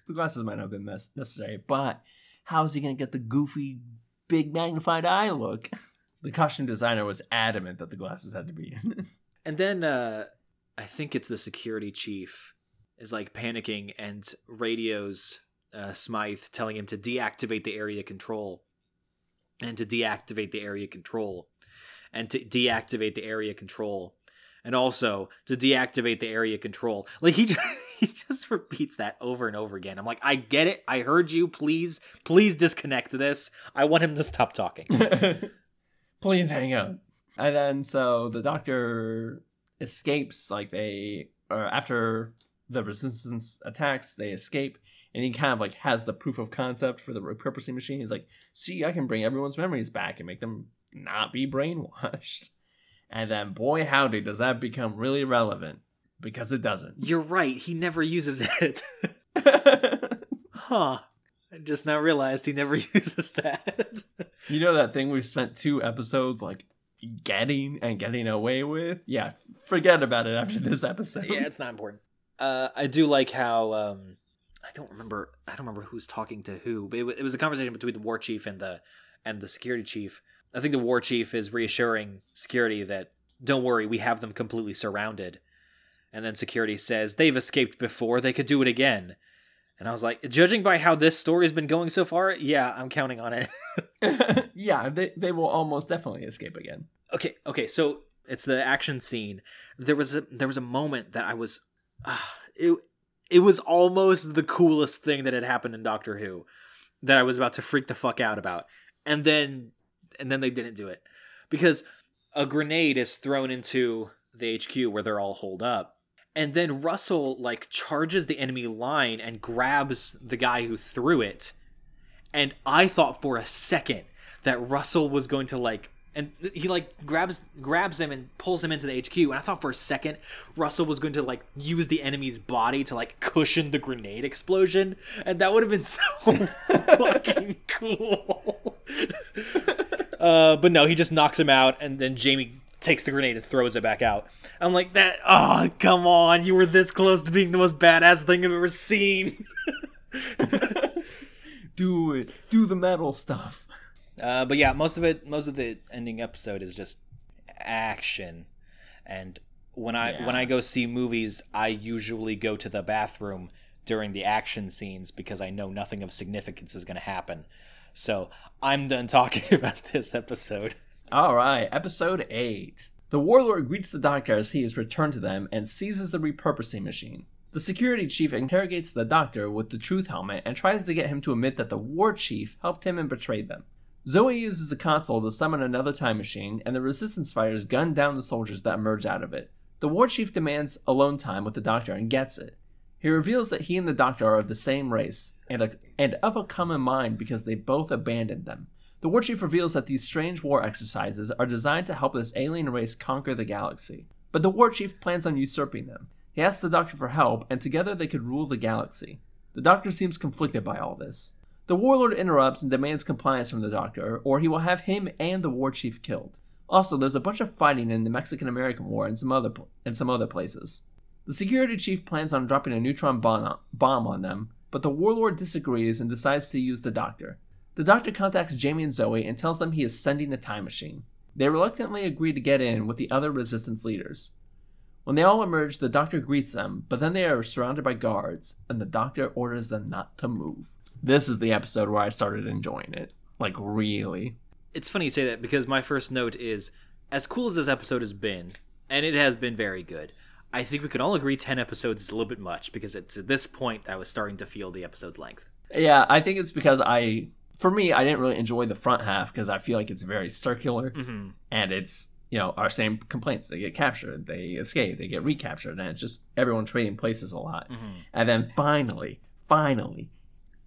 Speaker 5: the glasses might not have been necessary. But how's he gonna get the goofy, big magnified eye look? The costume designer was adamant that the glasses had to be in.
Speaker 4: and then uh I think it's the security chief is like panicking and radios uh, Smythe telling him to deactivate the area control and to deactivate the area control and to deactivate the area control and also to deactivate the area control. Like he just, he just repeats that over and over again. I'm like, I get it. I heard you. Please, please disconnect this. I want him to stop talking.
Speaker 5: Please hang up. And then so the doctor escapes, like they or after the resistance attacks, they escape, and he kind of like has the proof of concept for the repurposing machine. He's like, see, I can bring everyone's memories back and make them not be brainwashed. And then boy howdy does that become really relevant. Because it doesn't.
Speaker 4: You're right, he never uses it. huh. I just now realized he never uses that.
Speaker 5: You know that thing we spent two episodes like getting and getting away with? Yeah, forget about it after this episode.
Speaker 4: yeah, it's not important. Uh, I do like how um, I don't remember. I don't remember who's talking to who, but it, it was a conversation between the war chief and the and the security chief. I think the war chief is reassuring security that don't worry, we have them completely surrounded. And then security says they've escaped before; they could do it again. And I was like, judging by how this story has been going so far, yeah, I'm counting on it.
Speaker 5: yeah, they they will almost definitely escape again.
Speaker 4: Okay, okay, so it's the action scene. There was a there was a moment that I was uh, it it was almost the coolest thing that had happened in Doctor Who that I was about to freak the fuck out about. And then and then they didn't do it. Because a grenade is thrown into the HQ where they're all holed up and then Russell like charges the enemy line and grabs the guy who threw it. And I thought for a second that Russell was going to like and he like grabs grabs him and pulls him into the HQ and I thought for a second Russell was going to like use the enemy's body to like cushion the grenade explosion and that would have been so fucking cool. uh, but no, he just knocks him out and then Jamie takes the grenade and throws it back out. I'm like that. Oh, come on! You were this close to being the most badass thing I've ever seen.
Speaker 5: do it. Do the metal stuff.
Speaker 4: Uh, but yeah, most of it, most of the ending episode is just action, and when I yeah. when I go see movies, I usually go to the bathroom during the action scenes because I know nothing of significance is going to happen. So I'm done talking about this episode.
Speaker 5: All right, episode 8. The warlord greets the doctor as he is returned to them and seizes the repurposing machine. The security chief interrogates the doctor with the truth helmet and tries to get him to admit that the war chief helped him and betrayed them. Zoe uses the console to summon another time machine, and the resistance fighters gun down the soldiers that emerge out of it. The war chief demands alone time with the doctor and gets it. He reveals that he and the doctor are of the same race and, a, and of a common mind because they both abandoned them. The war chief reveals that these strange war exercises are designed to help this alien race conquer the galaxy. But the war chief plans on usurping them. He asks the doctor for help, and together they could rule the galaxy. The doctor seems conflicted by all this. The warlord interrupts and demands compliance from the doctor, or he will have him and the war chief killed. Also, there's a bunch of fighting in the Mexican American War and some other and some other places. The security chief plans on dropping a neutron bomb on them, but the warlord disagrees and decides to use the doctor. The doctor contacts Jamie and Zoe and tells them he is sending a time machine. They reluctantly agree to get in with the other resistance leaders. When they all emerge, the doctor greets them, but then they are surrounded by guards, and the doctor orders them not to move. This is the episode where I started enjoying it. Like, really.
Speaker 4: It's funny you say that because my first note is as cool as this episode has been, and it has been very good. I think we can all agree 10 episodes is a little bit much because it's at this point I was starting to feel the episode's length.
Speaker 5: Yeah, I think it's because I, for me, I didn't really enjoy the front half because I feel like it's very circular
Speaker 4: Mm-hmm.
Speaker 5: and it's, you know, our same complaints. They get captured, they escape, they get recaptured, and it's just everyone trading places a lot.
Speaker 4: Mm-hmm.
Speaker 5: And then finally, finally,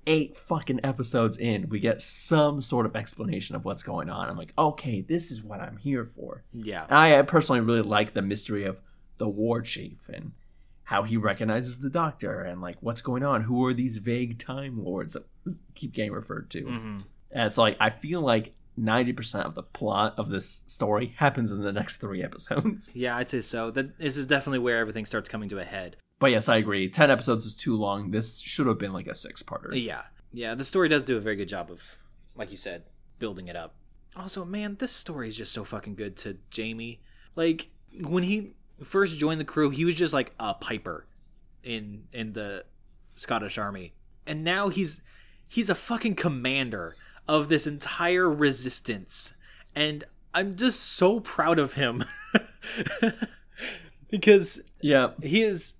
Speaker 5: eight fucking episodes in, we get some sort of explanation of what's going on. I'm like, okay, this is what I'm here for.
Speaker 4: Yeah.
Speaker 5: And I personally really like the mystery of the war chief and how he recognizes the doctor and like what's going on. Who are these vague time lords that keep getting referred to?
Speaker 4: Mm-hmm.
Speaker 5: And it's like I feel like ninety percent of the plot of this story happens in the next three episodes.
Speaker 4: Yeah, I'd say so. That this is definitely where everything starts coming to a head.
Speaker 5: But yes, I agree. Ten episodes is too long. This should have been like a six-parter.
Speaker 4: Yeah. Yeah, the story does do a very good job of, like you said, building it up. Also, man, this story is just so fucking good to Jamie. Like, when he first joined the crew, he was just like a piper in in the Scottish army. And now he's he's a fucking commander of this entire resistance. And I'm just so proud of him. because
Speaker 5: Yeah,
Speaker 4: he is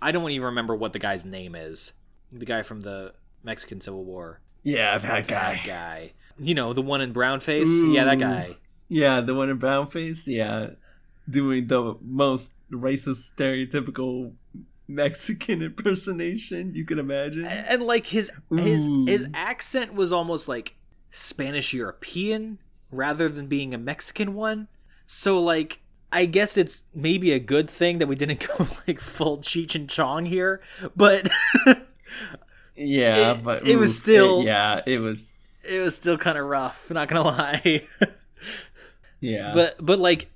Speaker 4: I don't even remember what the guy's name is. The guy from the Mexican Civil War.
Speaker 5: yeah, that guy.
Speaker 4: That guy. You know, the one in brown face? Yeah, that guy.
Speaker 5: Yeah, the one in brown face. Yeah, doing the most racist, stereotypical Mexican impersonation you can imagine.
Speaker 4: And like his his his accent was almost like Spanish European rather than being a Mexican one. So like I guess it's maybe a good thing that we didn't go like full Cheech and Chong here, but
Speaker 5: Yeah,
Speaker 4: It-
Speaker 5: but
Speaker 4: it was still-
Speaker 5: yeah, it was
Speaker 4: it was still kind of rough, not going to lie.
Speaker 5: yeah.
Speaker 4: but but like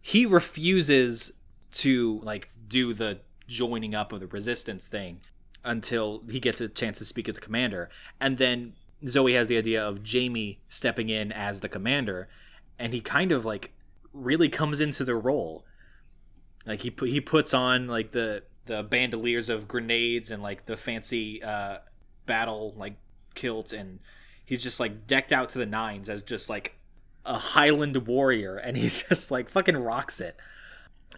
Speaker 4: he refuses to like do the joining up of the resistance thing until he gets a chance to speak at the commander and then zoe has the idea of jamie stepping in as the commander and he kind of like really comes into the role like he pu- he puts on like the the bandoliers of grenades and like the fancy uh battle like kilt and he's just like decked out to the nines as just like a Highland warrior, and he just like fucking rocks it.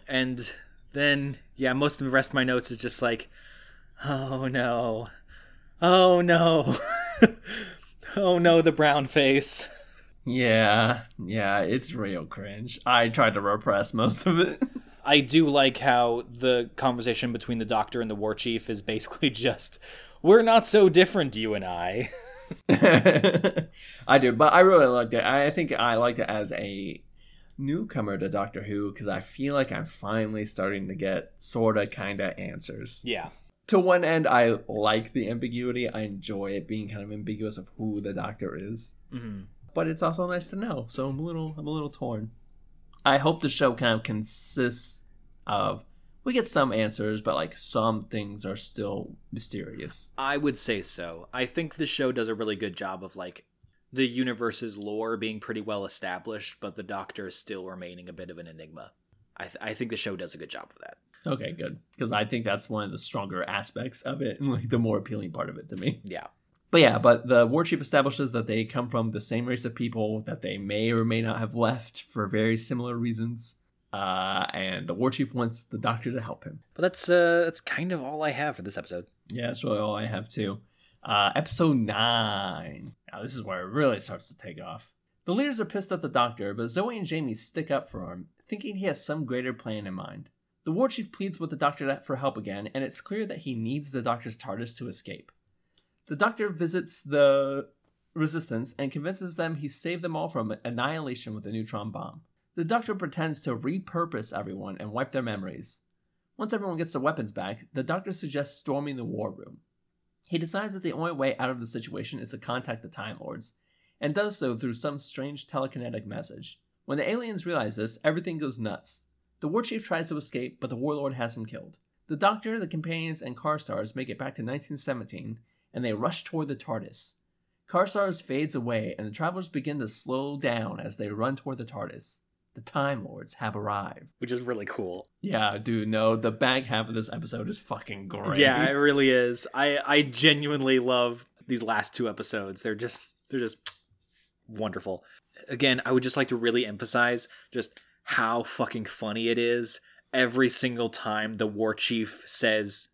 Speaker 4: And then, yeah, most of the rest of my notes is just like, oh no, oh no, oh no, the brown face.
Speaker 5: yeah, yeah, it's real cringe. I tried to repress most of it.
Speaker 4: I do like how the conversation between the doctor and the war chief is basically just, we're not so different, you and I.
Speaker 5: I do, but I really liked it. I think I liked it as a newcomer to Doctor Who because I feel like I'm finally starting to get sorta kinda answers.
Speaker 4: Yeah.
Speaker 5: To one end, I like the ambiguity. I enjoy it being kind of ambiguous of who the Doctor is,
Speaker 4: hmm
Speaker 5: but it's also nice to know. So I'm a little, I'm a little torn. I hope the show kind of consists of we get some answers, but like some things are still mysterious.
Speaker 4: I would say so. I think the show does a really good job of like the universe's lore being pretty well established, but the Doctor is still remaining a bit of an enigma. I, th- I think the show does a good job of that.
Speaker 5: Okay, good. Because I think that's one of the stronger aspects of it and like the more appealing part of it to me.
Speaker 4: Yeah.
Speaker 5: But yeah, but the war chief establishes that they come from the same race of people that they may or may not have left for very similar reasons. Uh, and the war chief wants the doctor to help him.
Speaker 4: But that's uh that's kind of all I have for this episode.
Speaker 5: Yeah, that's really all I have too. Uh, episode nine. Now this is where it really starts to take off. The leaders are pissed at the doctor, but Zoe and Jamie stick up for him, thinking he has some greater plan in mind. The war chief pleads with the doctor for help again, and it's clear that he needs the doctor's TARDIS to escape. The doctor visits the resistance and convinces them he saved them all from annihilation with a neutron bomb. The doctor pretends to repurpose everyone and wipe their memories. Once everyone gets their weapons back, the doctor suggests storming the war room. He decides that the only way out of the situation is to contact the Time Lords, and does so through some strange telekinetic message. When the aliens realize this, everything goes nuts. The war chief tries to escape, but the warlord has him killed. The doctor, the companions, and Carstairs make it back to 1917, and they rush toward the TARDIS. Carstairs fades away, and the travelers begin to slow down as they run toward the TARDIS. The Time Lords have arrived.
Speaker 4: Which is really cool.
Speaker 5: Yeah, dude, no, the back half of this episode is fucking great.
Speaker 4: Yeah, it really is. I I genuinely love these last two episodes. They're just they're just wonderful. Again, I would just like to really emphasize just how fucking funny it is every single time the war chief says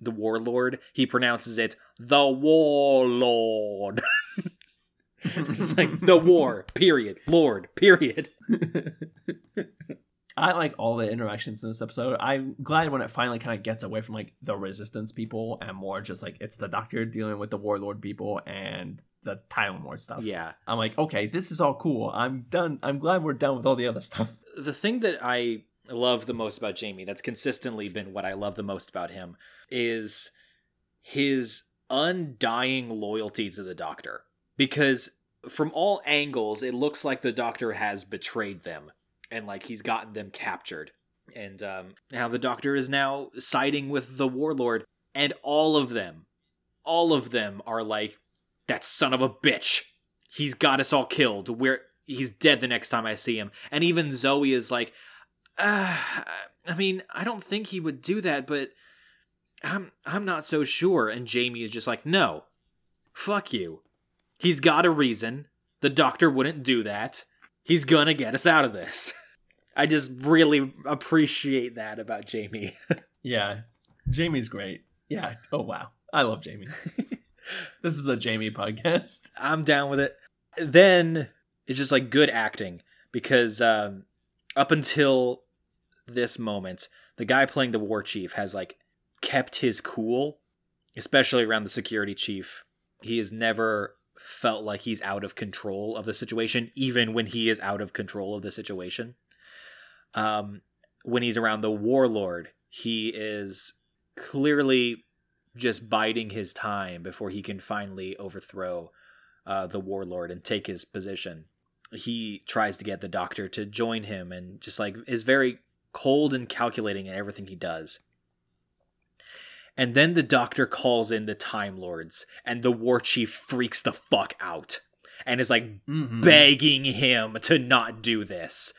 Speaker 4: the warlord, he pronounces it the warlord. it's like the war, period. Lord, period.
Speaker 5: I like all the interactions in this episode. I'm glad when it finally kind of gets away from like the resistance people and more just like it's the doctor dealing with the warlord people and the Time Lord stuff.
Speaker 4: Yeah.
Speaker 5: I'm like, okay, this is all cool. I'm done. I'm glad we're done with all the other stuff.
Speaker 4: the thing that I love the most about Jamie, that's consistently been what I love the most about him, is his undying loyalty to the Doctor. Because from all angles, it looks like the Doctor has betrayed them and like he's gotten them captured. And um, how the Doctor is now siding with the Warlord, and all of them, all of them are like, that son of a bitch. He's got us all killed. We're he's dead the next time I see him. And even Zoe is like, uh, I mean, I don't think he would do that, but I'm I'm not so sure. And Jamie is just like, no, fuck you. He's got a reason. The doctor wouldn't do that. He's gonna get us out of this. I just really appreciate that about Jamie.
Speaker 5: yeah, Jamie's great. Yeah. Oh wow, I love Jamie. this is a Jamie podcast.
Speaker 4: I'm down with it. Then it's just like good acting because um, up until this moment, the guy playing the war chief has like kept his cool, especially around the security chief. He has never felt like he's out of control of the situation, even when he is out of control of the situation. Um, when he's around the warlord, he is clearly just biding his time before he can finally overthrow uh, the warlord and take his position. He tries to get the doctor to join him and just like is very cold and calculating in everything he does. And then the doctor calls in the Time Lords, and the war chief freaks the fuck out and is like
Speaker 5: Mm-hmm.
Speaker 4: begging him to not do this.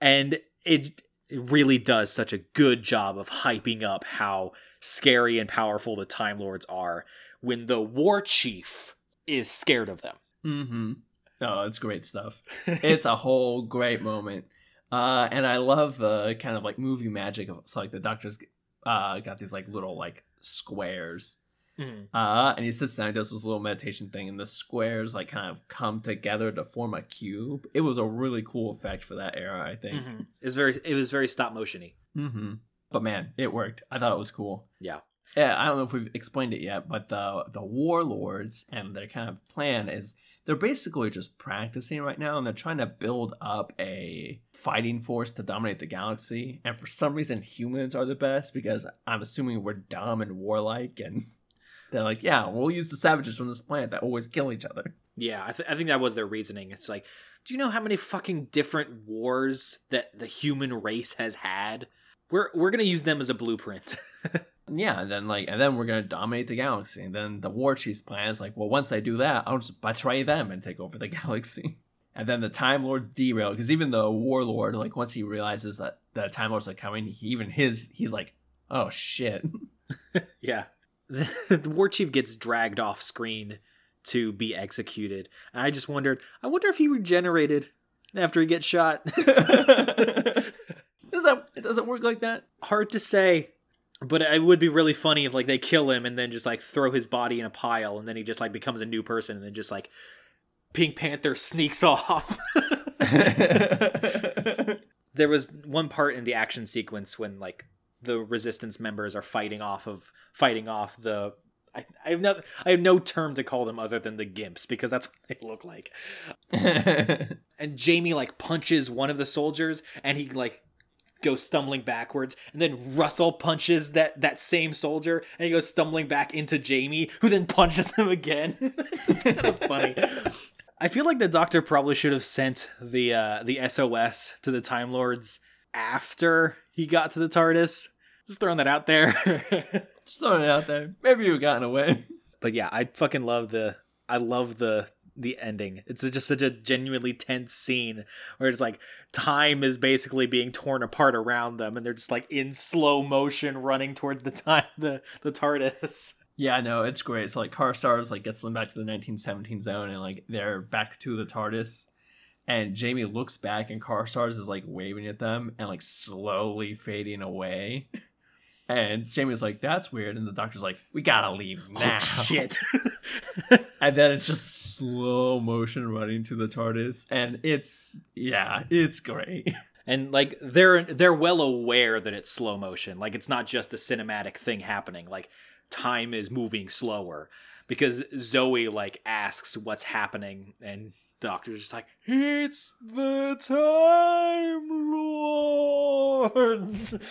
Speaker 4: And it, it really does such a good job of hyping up how scary and powerful the Time Lords are when the war chief is scared of them.
Speaker 5: Mm-hmm. Oh, it's great stuff. it's a whole great moment. Uh, and I love the kind of like movie magic of so like the doctor's uh got these like little like squares. Uh, and he sits down and does this little meditation thing, and the squares like kind of come together to form a cube. It was a really cool effect for that era, I think.
Speaker 4: It was very it was very stop motiony.
Speaker 5: Mm-hmm. But man, it worked. I thought it was cool.
Speaker 4: Yeah.
Speaker 5: Yeah, I don't know if we've explained it yet, but the the warlords and their kind of plan is they're basically just practicing right now, and they're trying to build up a fighting force to dominate the galaxy. And for some reason, humans are the best because I'm assuming we're dumb and warlike, and they're like, yeah, we'll use the savages from this planet that always kill each other.
Speaker 4: Yeah, I, th- I think that was their reasoning. It's like, do you know how many fucking different wars that the human race has had? We're we're gonna use them as a blueprint.
Speaker 5: Yeah, and then like, and then we're gonna dominate the galaxy. And then the war chief's plan is like, well, once I do that, I'll just betray them and take over the galaxy. And then the Time Lords derail because even the warlord, like, once he realizes that the Time Lords are coming, he, even his, he's like, oh shit.
Speaker 4: yeah. the, the war chief gets dragged off screen to be executed. And I just wondered, I wonder if he regenerated after he gets shot.
Speaker 5: Does that it doesn't work like that?
Speaker 4: Hard to say. But it would be really funny if like they kill him and then just like throw his body in a pile and then he just like becomes a new person and then just like Pink Panther sneaks off. there was one part in the action sequence when like the resistance members are fighting off of fighting off the I, I have no I have no term to call them other than the gimps because that's what they look like. And Jamie like punches one of the soldiers and he like goes stumbling backwards and then Russell punches that that same soldier and he goes stumbling back into Jamie who then punches him again. it's kind of funny. I feel like the doctor probably should have sent the uh the SOS to the Time Lords after he got to the TARDIS. Just throwing that out there.
Speaker 5: Just throwing it out there. Maybe you've gotten away.
Speaker 4: but yeah, I fucking love the I love the the ending. It's just such a genuinely tense scene where it's like time is basically being torn apart around them and they're just like in slow motion running towards the time the the TARDIS.
Speaker 5: Yeah, no, it's great. So like Carstairs like gets them back to the 1917 zone and like they're back to the TARDIS. And Jamie looks back and Carstairs is like waving at them and like slowly fading away. And Jamie's like, that's weird. And the doctor's like, we gotta leave oh, now.
Speaker 4: Shit.
Speaker 5: And then it's just slow motion running to the TARDIS. And it's, yeah, it's great.
Speaker 4: and like they're they're well aware that it's slow motion. Like it's not just a cinematic thing happening. Like time is moving slower because Zoe like asks what's happening and the doctor's just like it's the time lords.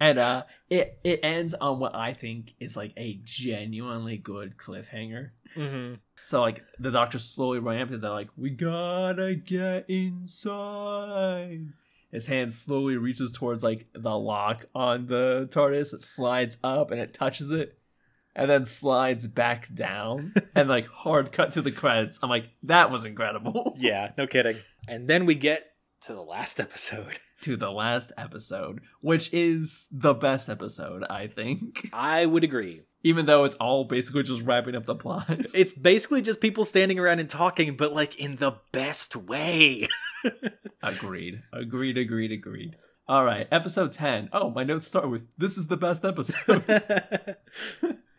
Speaker 5: And uh it it ends on what I think is like a genuinely good cliffhanger.
Speaker 4: mm-hmm.
Speaker 5: So like the doctor slowly running up to they're like, We gotta get inside. His hand slowly reaches towards like the lock on the TARDIS, it slides up and it touches it, and then slides back down. and like hard cut to the credits. I'm like, that was incredible.
Speaker 4: Yeah, no kidding. And then we get to the last episode.
Speaker 5: to the last episode, which is the best episode, I think.
Speaker 4: I would agree.
Speaker 5: Even though it's all basically just wrapping up the plot.
Speaker 4: It's basically just people standing around and talking, but like in the best way.
Speaker 5: agreed. Agreed, agreed, agreed. All right, episode 10. Oh, my notes start with this is the best episode.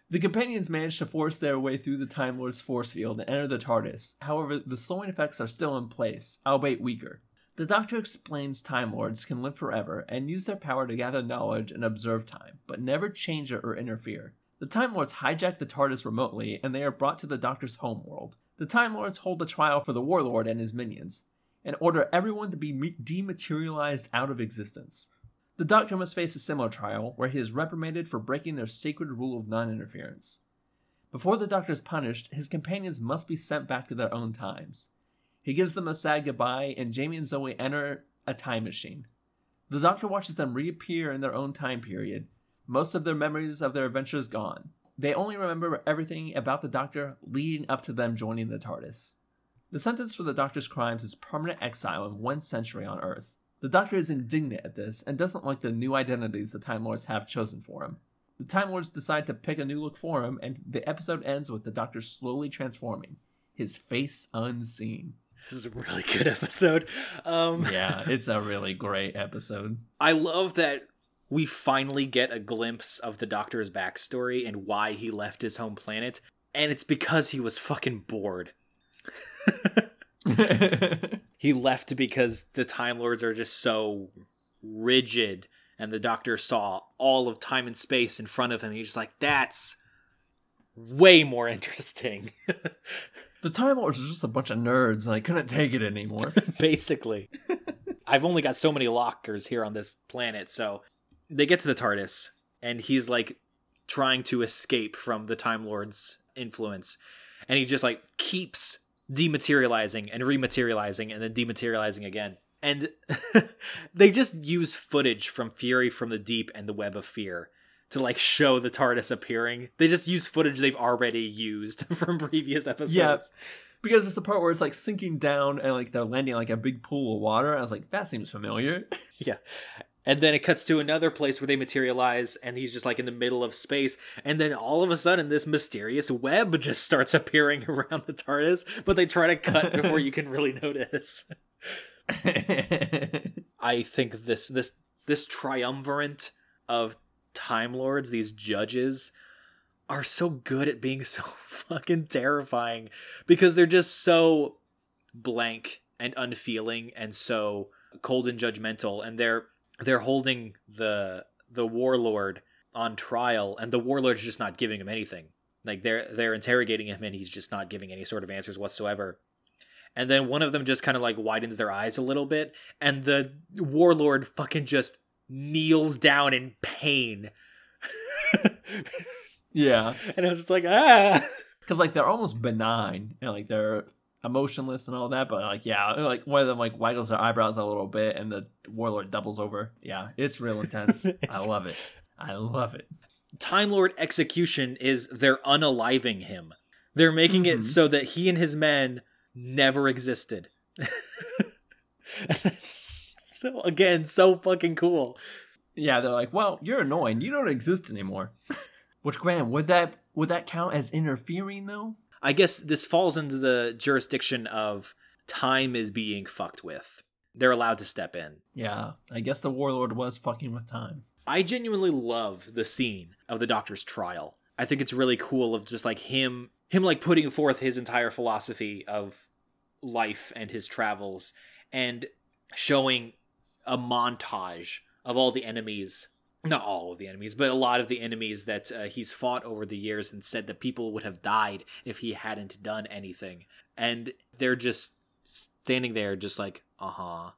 Speaker 5: the companions manage to force their way through the Time Lord's force field and enter the TARDIS. However, the slowing effects are still in place, albeit weaker. The Doctor explains Time Lords can live forever and use their power to gather knowledge and observe time, but never change it or interfere. The Time Lords hijack the TARDIS remotely and they are brought to the Doctor's homeworld. The Time Lords hold a trial for the Warlord and his minions and order everyone to be dematerialized out of existence. The Doctor must face a similar trial where he is reprimanded for breaking their sacred rule of non interference. Before the Doctor is punished, his companions must be sent back to their own times. He gives them a sad goodbye, and Jamie and Zoe enter a time machine. The Doctor watches them reappear in their own time period, most of their memories of their adventures gone. They only remember everything about the Doctor leading up to them joining the TARDIS. The sentence for the Doctor's crimes is permanent exile in one century on Earth. The Doctor is indignant at this and doesn't like the new identities the Time Lords have chosen for him. The Time Lords decide to pick a new look for him, and the episode ends with the Doctor slowly transforming, his face unseen.
Speaker 4: This is a really good episode. Um,
Speaker 5: Yeah, it's a really great episode.
Speaker 4: I love that we finally get a glimpse of the Doctor's backstory and why he left his home planet, and it's because he was fucking bored. he left because the Time Lords are just so rigid, and the Doctor saw all of time and space in front of him. He's just like, that's way more interesting.
Speaker 5: the Time Lords are just a bunch of nerds, and I couldn't take it anymore.
Speaker 4: basically. I've only got so many lockers here on this planet, so they get to the TARDIS, and he's like trying to escape from the Time Lord's influence, and he just like keeps dematerializing and rematerializing and then dematerializing again. And they just use footage from Fury from the Deep and the Web of Fear to like show the TARDIS appearing. They just use footage they've already used from previous episodes.
Speaker 5: Yeah. because it's the part where it's like sinking down and like they're landing like a big pool of water. I was like, that seems familiar.
Speaker 4: Yeah. And then it cuts to another place where they materialize, and he's just like in the middle of space. And then all of a sudden, this mysterious web just starts appearing around the TARDIS, but they try to cut before you can really notice. I think this this this triumvirate of Time Lords, these judges, are so good at being so fucking terrifying because they're just so blank and unfeeling and so cold and judgmental and they're they're holding the the warlord on trial and the warlord's just not giving him anything. Like they're they're interrogating him and he's just not giving any sort of answers whatsoever. And then one of them just kind of like widens their eyes a little bit and the warlord fucking just kneels down in pain.
Speaker 5: Yeah,
Speaker 4: and i was just like ah.
Speaker 5: Because like they're almost benign and like they're emotionless and all that, but like yeah, like one of them like waggles their eyebrows a little bit, and the warlord doubles over. Yeah, it's real intense. I love it. I love it.
Speaker 4: Time Lord execution is they're unaliving him. They're making
Speaker 5: Mhm.
Speaker 4: it so that he and his men never existed. so again, so fucking cool.
Speaker 5: Yeah, they're like, well, you're annoying. You don't exist anymore. Which, Graham, would that would that count as interfering though?
Speaker 4: I guess this falls into the jurisdiction of time is being fucked with. They're allowed to step in.
Speaker 5: Yeah, I guess the warlord was fucking with time.
Speaker 4: I genuinely love the scene of the doctor's trial. I think it's really cool of just like him him like putting forth his entire philosophy of life and his travels and showing a montage of all the enemies not all of the enemies but a lot of the enemies that uh, he's fought over the years and said that people would have died if he hadn't done anything and they're just standing there just like uh-huh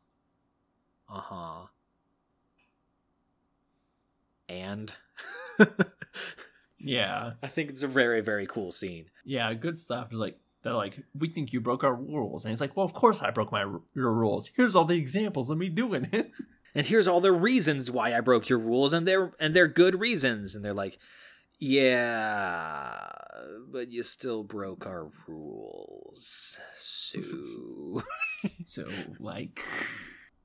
Speaker 4: uh-huh and
Speaker 5: Yeah,
Speaker 4: I think it's a very, very cool scene.
Speaker 5: yeah, good stuff. Is like they're like, we think you broke our rules, and he's like, well, of course I broke my your rules. Here's all the examples of me doing it.
Speaker 4: And here's all the reasons why I broke your rules, and they're and they're good reasons. And they're like, yeah, but you still broke our rules. So
Speaker 5: so like,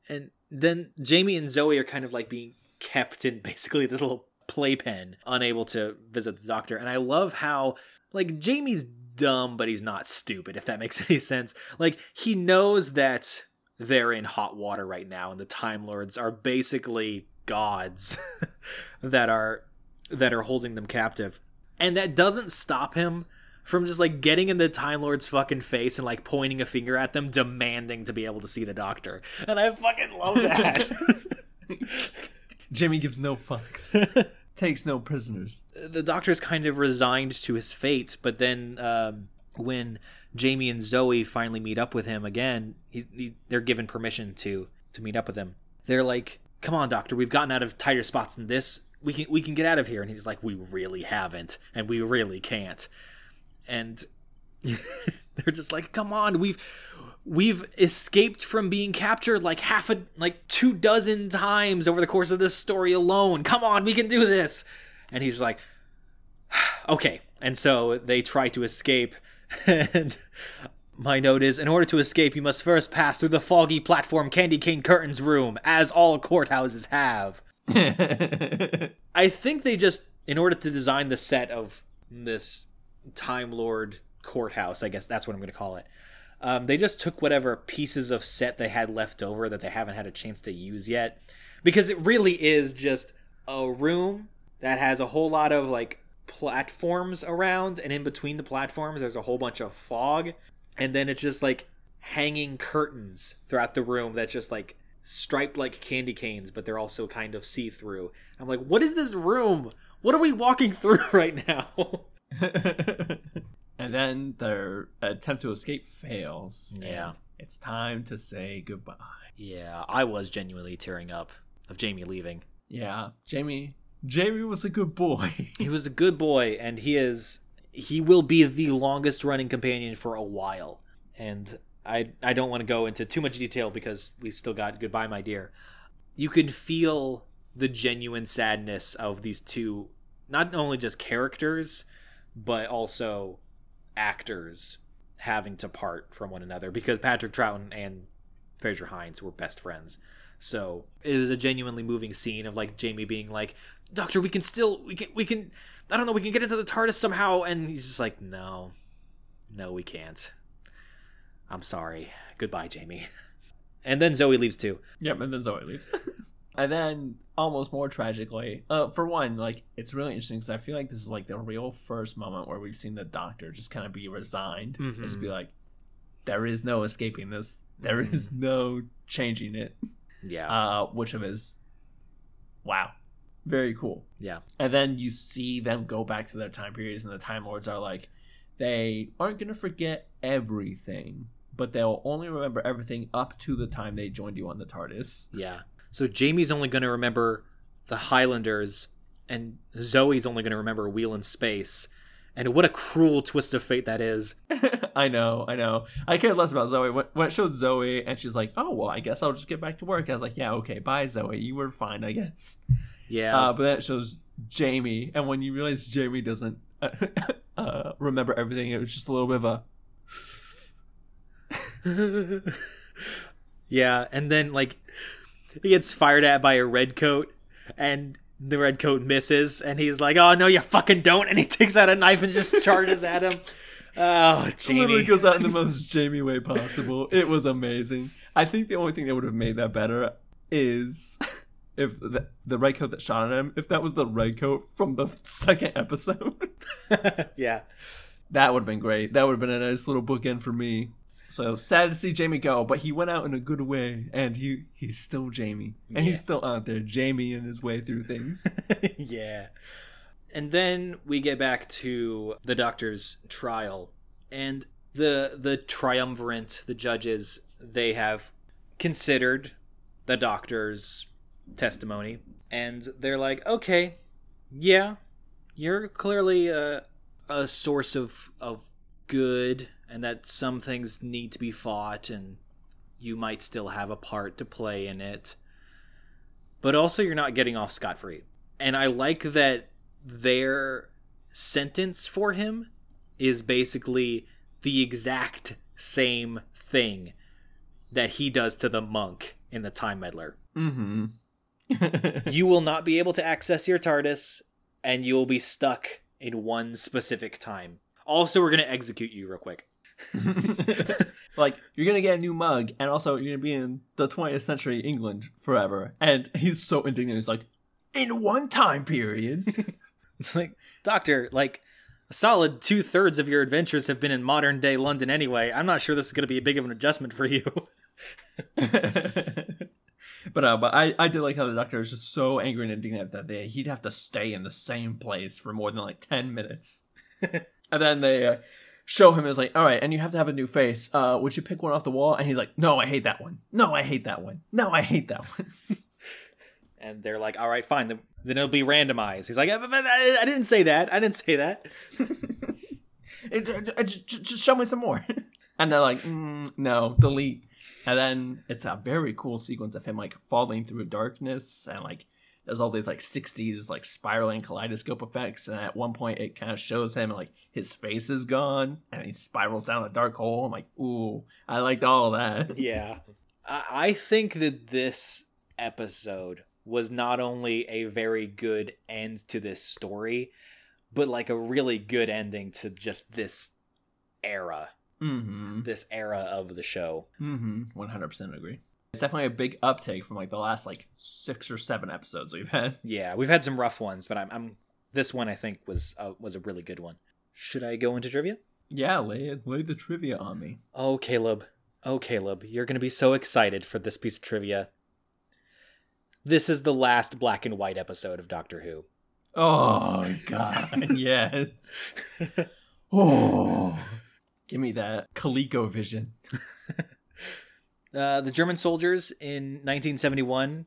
Speaker 4: and then Jamie and Zoe are kind of like being kept in basically this little playpen, unable to visit the doctor. And I love how like Jamie's dumb, but he's not stupid, if that makes any sense. Like he knows that they're in hot water right now, and the Time Lords are basically gods that are that are holding them captive. And that doesn't stop him from just like getting in the Time Lord's fucking face and like pointing a finger at them, demanding to be able to see the doctor. And I fucking love that.
Speaker 5: Jimmy gives no fucks, takes no prisoners.
Speaker 4: the doctor is kind of resigned to his fate, but then um, when Jamie and Zoe finally meet up with him again, he, they're given permission to to meet up with him. They're like, "Come on, doctor, we've gotten out of tighter spots than this. We can we can get out of here." And he's like, "We really haven't, and we really can't." And they're just like, "Come on, we've." We've escaped from being captured like half a like two dozen times over the course of this story alone. Come on, we can do this. And he's like, okay. And so they try to escape. And my note is in order to escape, you must first pass through the foggy platform Candy Cane Curtains room, as all courthouses have. I think they just, in order to design the set of this Time Lord courthouse, I guess that's what I'm going to call it, um, they just took whatever pieces of set they had left over that they haven't had a chance to use yet. Because it really is just a room that has a whole lot of like platforms around, and in between the platforms, there's a whole bunch of fog, and then it's just like hanging curtains throughout the room that's just like striped like candy canes, but they're also kind of see through. I'm like, what is this room? What are we walking through right now?
Speaker 5: and then their attempt to escape fails.
Speaker 4: Yeah.
Speaker 5: It's time to say goodbye.
Speaker 4: yeah, I was genuinely tearing up of Jamie leaving.
Speaker 5: Yeah, Jamie. Jamie was a good boy.
Speaker 4: He was a good boy, and he is he will be the longest running companion for a while. And I I don't want to go into too much detail because we still got goodbye, my dear. You can feel the genuine sadness of these two, not only just characters, but also actors having to part from one another because Patrick Troughton and Frazer Hines were best friends. So it was a genuinely moving scene of like Jamie being like, "Doctor, we can still we can we can I don't know, we can get into the TARDIS somehow." And he's just like, "No. No, we can't. I'm sorry. Goodbye, Jamie." And then Zoe leaves too.
Speaker 5: Yep, and then Zoe leaves. and then, almost more tragically, uh, for one, like it's really interesting because I feel like this is like the real first moment where we've seen the Doctor just kind of be resigned, and just be like, "There is no escaping this. There is no changing it."
Speaker 4: Yeah.
Speaker 5: Uh, which of is, wow, very cool.
Speaker 4: yeah.
Speaker 5: And then you see them go back to their time periods, and the Time Lords are like, they aren't gonna forget everything, but they'll only remember everything up to the time they joined you on the TARDIS.
Speaker 4: Yeah. So Jamie's only going to remember the Highlanders, and Zoe's only going to remember Wheel in Space. And what a cruel twist of fate that is.
Speaker 5: I know, I know. I cared less about Zoe when, when it showed Zoe, and she's like, "Oh well, I guess I'll just get back to work." I was like, "Yeah, okay, bye, Zoe. You were fine, I guess."
Speaker 4: Yeah.
Speaker 5: Uh, but then it shows Jamie, and when you realize Jamie doesn't uh, remember everything, it was just a little bit of a
Speaker 4: yeah. And then, like, he gets fired at by a red coat, and the red coat misses, and he's like, oh, no, you fucking don't. And he takes out a knife and just charges at him. Oh,
Speaker 5: literally
Speaker 4: Jamie.
Speaker 5: goes out in the most Jamie way possible. It was amazing. I think the only thing that would have made that better is if the, the red coat that shot at him, if that was the red coat from the second episode.
Speaker 4: yeah.
Speaker 5: that would have been great. That would have been a nice little bookend for me. So sad to see Jamie go, but he went out in a good way, and he he's still Jamie, and
Speaker 4: Yeah.
Speaker 5: he's still out there, Jamie in his way through things.
Speaker 4: yeah. And then we get back to the doctor's trial and the the triumvirate, the judges, they have considered the doctor's testimony and they're like, "Okay, yeah, you're clearly a a source of of good and that some things need to be fought and you might still have a part to play in it." But also you're not getting off scot-free and I like that their sentence for him is basically the exact same thing that he does to the monk in the Time Meddler.
Speaker 5: mm-hmm.
Speaker 4: You will not be able to access your TARDIS, and you will be stuck in one specific time. Also, we're gonna execute you real quick.
Speaker 5: like you're gonna get a new mug, and also you're gonna be in the 20th century England forever. And he's so indignant. He's like, in one time period.
Speaker 4: It's like, Doctor, like, a solid two thirds of your adventures have been in modern day London anyway. I'm not sure this is gonna be a big of an adjustment for you.
Speaker 5: But uh, but I, I did like how the doctor was just so angry and indignant that they, he'd have to stay in the same place for more than like 10 minutes. and then they uh, show him as like, all right, and you have to have a new face. Uh, would you pick one off the wall? And he's like, no, I hate that one. No, I hate that one. No, I hate that one.
Speaker 4: and they're like, "All right, fine. Then, it'll be randomized." He's like, but I, I didn't say that. I didn't say that."
Speaker 5: It- it- it- just, just show me some more. and they're like, mm, no, delete. And then it's a very cool sequence of him like falling through darkness and like there's all these like 60s like spiraling kaleidoscope effects. And at one point it kind of shows him like his face is gone and he spirals down a dark hole. I'm like, ooh, I liked all that.
Speaker 4: yeah, I, I think that this episode was not only a very good end to this story, but like a really good ending to just this era,
Speaker 5: Mm-hmm.
Speaker 4: this era of the show.
Speaker 5: Mm-hmm. 100% agree. It's definitely a big uptake from like the last like six or seven episodes we've had.
Speaker 4: Yeah, we've had some rough ones, but I'm, I'm this one I think was uh, was a really good one. Should I go into trivia?
Speaker 5: Yeah, lay lay the trivia on me.
Speaker 4: Oh, Caleb. Oh, Caleb, you're going to be so excited for this piece of trivia. This is the last black and white episode of Doctor Who.
Speaker 5: Oh God, yes. Oh, give me that Coleco vision.
Speaker 4: Uh, the German soldiers in 1971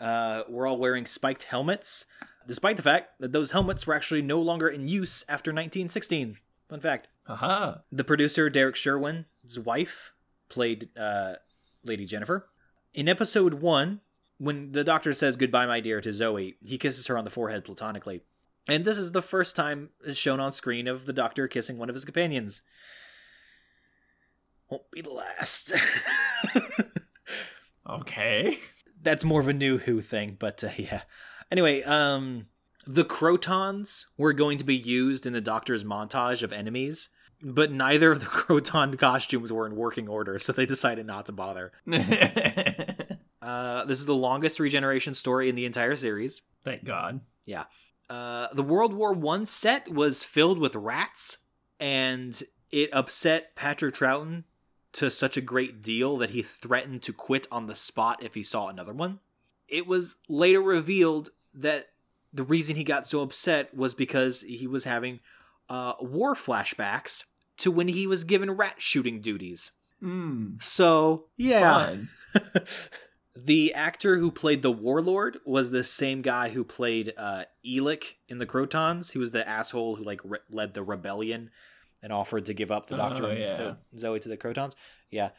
Speaker 4: uh, were all wearing spiked helmets, despite the fact that those helmets were actually no longer in use after 1916. Fun fact.
Speaker 5: Haha.
Speaker 4: The producer, Derrick Sherwin's wife, played uh, Lady Jennifer. In episode one, when the doctor says goodbye, my dear, to Zoe, he kisses her on the forehead platonically. And this is the first time it's shown on screen of the doctor kissing one of his companions. Won't be the last.
Speaker 5: Okay.
Speaker 4: that's more of a new Who thing, but uh, yeah. Anyway, um, the Krotons were going to be used in the Doctor's montage of enemies, but neither of the Kroton costumes were in working order, so they decided not to bother. Uh, this is the longest regeneration story in the entire series.
Speaker 5: Thank God.
Speaker 4: Yeah. Uh, the World War One set was filled with rats, and it upset Patrick Troughton to such a great deal that he threatened to quit on the spot if he saw another one. It was later revealed that the reason he got so upset was because he was having uh, war flashbacks to when he was given rat shooting duties.
Speaker 5: Mm,
Speaker 4: So, yeah. The actor who played the warlord was the same guy who played uh, Eelek in the Krotons. He was the asshole who like re- led the rebellion and offered to give up the
Speaker 5: Oh,
Speaker 4: Doctor and
Speaker 5: yeah.
Speaker 4: Zoe to the Krotons. Yeah,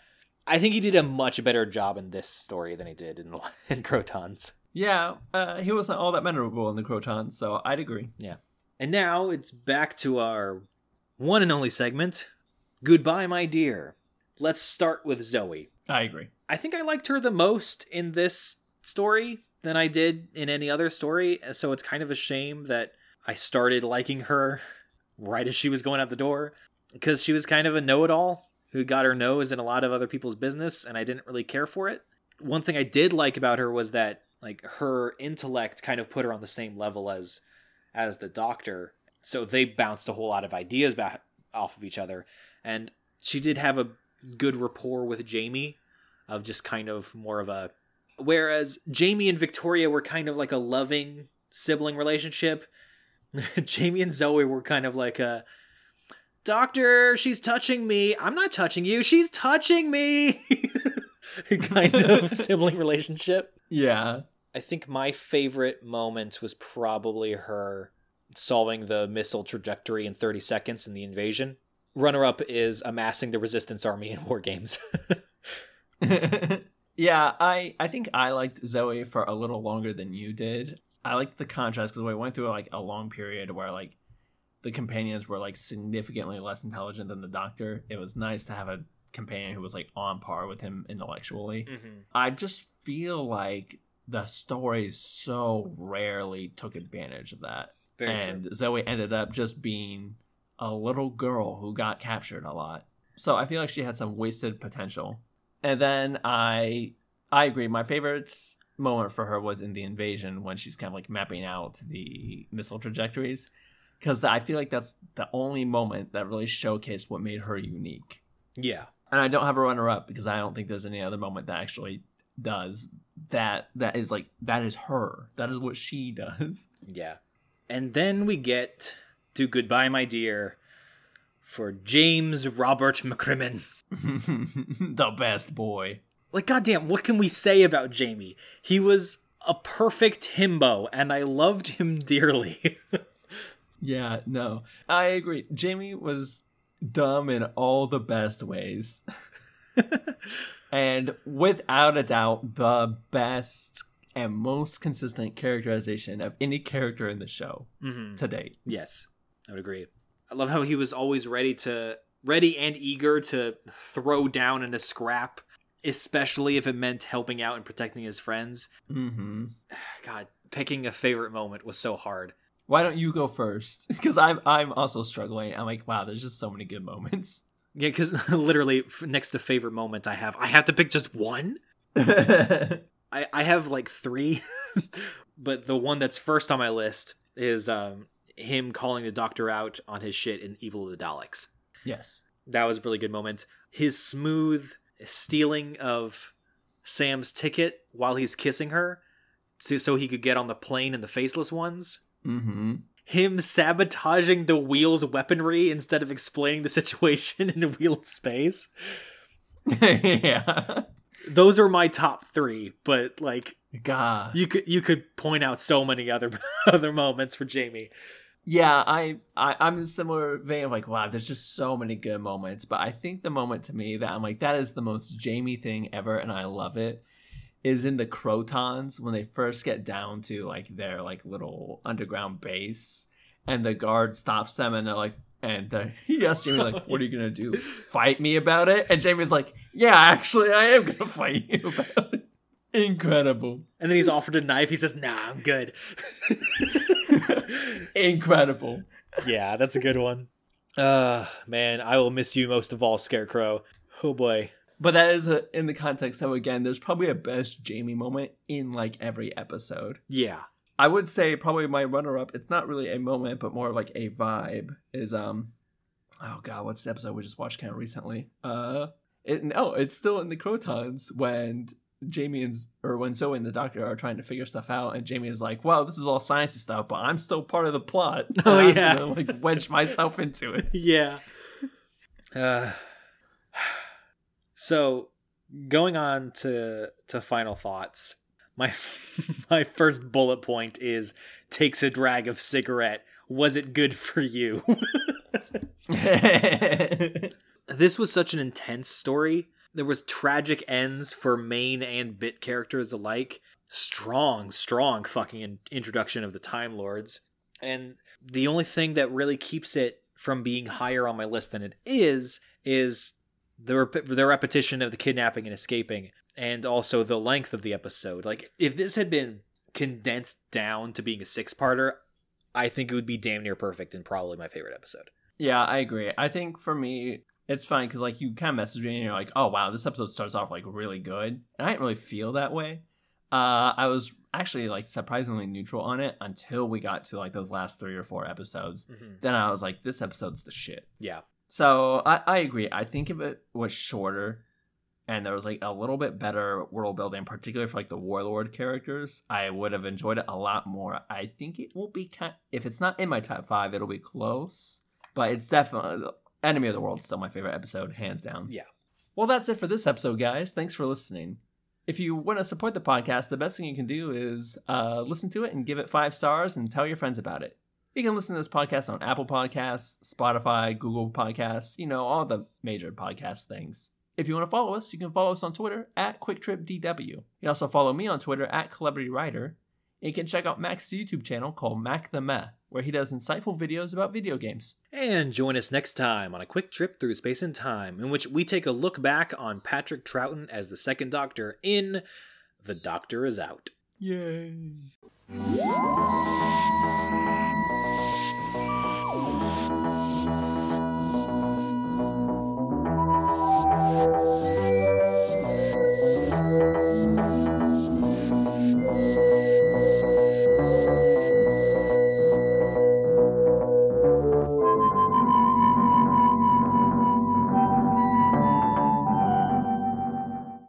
Speaker 4: I think he did a much better job in this story than he did in the in Krotons.
Speaker 5: Yeah, uh, he wasn't all that memorable in the Krotons, so I'd agree.
Speaker 4: Yeah, and now it's back to our one and only segment. Goodbye, my dear. Let's start with Zoe.
Speaker 5: I agree.
Speaker 4: I think I liked her the most in this story than I did in any other story, so it's kind of a shame that I started liking her right as she was going out the door because she was kind of a know-it-all who got her nose in a lot of other people's business and I didn't really care for it. One thing I did like about her was that like her intellect kind of put her on the same level as as the doctor. So they bounced a whole lot of ideas back off of each other and she did have a good rapport with Jamie of just kind of more of a whereas Jamie and Victoria were kind of like a loving sibling relationship Jamie and Zoe were kind of like a Doctor, she's touching me. I'm not touching you. She's touching me. kind of sibling relationship.
Speaker 5: Yeah.
Speaker 4: I think my favorite moment was probably her solving the missile trajectory in 30 seconds in the invasion. Runner up is amassing the resistance army in war games.
Speaker 5: yeah, I I think I liked Zoe for a little longer than you did. I liked the contrast because we went through like a long period where like the companions were like significantly less intelligent than the Doctor. It was nice to have a companion who was like on par with him intellectually.
Speaker 4: mm-hmm.
Speaker 5: I just feel like the story so rarely took advantage of that.
Speaker 4: Very
Speaker 5: and
Speaker 4: true.
Speaker 5: Zoe ended up just being a little girl who got captured a lot. So I feel like she had some wasted potential. And then I I agree. My favorite moment for her was in the invasion when she's kind of like mapping out the missile trajectories. Because I feel like that's the only moment that really showcased what made her unique.
Speaker 4: Yeah.
Speaker 5: And I don't have a runner up because I don't think there's any other moment that actually does that. That is like that is her. That is what she does.
Speaker 4: Yeah. And then we get to Goodbye, My Dear for James Robert McCrimmon.
Speaker 5: the best boy.
Speaker 4: Like, goddamn, what can we say about Jamie? He was a perfect himbo, and I loved him dearly.
Speaker 5: Yeah, no, I agree. Jamie was dumb in all the best ways. and without a doubt, the best and most consistent characterization of any character in the show
Speaker 4: Mhm.
Speaker 5: to date.
Speaker 4: Yes, I would agree. I love how he was always ready to, ready and eager to throw down in a scrap, especially if it meant helping out and protecting his friends.
Speaker 5: Mm-hmm.
Speaker 4: God, picking a favorite moment was so hard.
Speaker 5: Why don't you go first? Because I'm I'm also struggling. I'm like, wow, there's just so many good moments.
Speaker 4: Yeah, because literally next to favorite moment, I have I have to pick just one. I I have like three, but the one that's first on my list is um him calling the doctor out on his shit in Evil of the Daleks.
Speaker 5: yes.
Speaker 4: That was a really good moment. His smooth stealing of Sam's ticket while he's kissing her, so, he could get on the plane in the faceless ones.
Speaker 5: Mm-hmm.
Speaker 4: Him sabotaging the wheel's weaponry instead of explaining the situation in a Wheel in Space.
Speaker 5: yeah.
Speaker 4: Those are my top three, but like
Speaker 5: God.
Speaker 4: you could you could point out so many other other moments for Jamie.
Speaker 5: Yeah, I, I I'm in a similar vein of like, wow, there's just so many good moments. But I think the moment to me that I'm like, that is the most Jamie thing ever, and I love it, is in the Krotons when they first get down to like their like little underground base, and the guard stops them, and they're like, and uh, he asks Jamie like, "What are you gonna do? Fight me about it?" And Jamie's like, "Yeah, actually, I am gonna fight you about it." Incredible.
Speaker 4: And then he's offered a knife. He says, "Nah, I'm good."
Speaker 5: Incredible.
Speaker 4: yeah, that's a good one. Uh, man, I will miss you most of all, Scarecrow. Oh boy.
Speaker 5: But that is a, in the context of again, there's probably a best Jamie moment in like every episode.
Speaker 4: Yeah.
Speaker 5: I would say probably my runner up. It's not really a moment, but more like a vibe. Is um, oh god, what's the episode we just watched kind of recently? Uh, it no, it's still in the Krotons when Jamie and or when Zoe and the Doctor are trying to figure stuff out, and Jamie is like, "Well, this is all sciencey stuff, but I'm still part of the plot.
Speaker 4: Oh,
Speaker 5: And I'm
Speaker 4: yeah.
Speaker 5: gonna, like wedge myself into it."
Speaker 4: Yeah. Uh, so going on to to final thoughts. My my first bullet point is takes a drag of cigarette. Was it good for you? this was such an intense story. There was tragic ends for main and bit characters alike. Strong, strong fucking in- introduction of the Time Lords. And the only thing that really keeps it from being higher on my list than it is is the the repetition of the kidnapping and escaping and also the length of the episode. Like if this had been condensed down to being a six-parter, I think it would be damn near perfect and probably my favorite episode.
Speaker 5: Yeah, I agree. I think for me, it's fine because like you kind of message me and you're like, "Oh wow, this episode starts off like really good," and I didn't really feel that way. Uh, I was actually like surprisingly neutral on it until we got to like those last three or four episodes. Then I was like, "This episode's the shit."
Speaker 4: Yeah.
Speaker 5: So I, I agree. I think if it was shorter and there was like a little bit better world building, particularly for like the warlord characters, I would have enjoyed it a lot more. I think it will be kind. If it's not in my top five, it'll be close. But it's definitely Enemy of the World still my favorite episode, hands down.
Speaker 4: Yeah.
Speaker 5: Well, that's it for this episode, guys. Thanks for listening. If you want to support the podcast, the best thing you can do is uh, listen to it and give it five stars and tell your friends about it. You can listen to this podcast on Apple Podcasts, Spotify, Google Podcasts, you know, all the major podcast things. If you want to follow us, you can follow us on Twitter at QuickTripDW. You can also follow me on Twitter at Celebrity Writer. And you can check out Mac's YouTube channel called Mac the Meh, where he does insightful videos about video games.
Speaker 4: And join us next time on a quick trip through space and time, in which we take a look back on Patrick Troughton as the second Doctor in The Doctor is Out.
Speaker 5: Yay!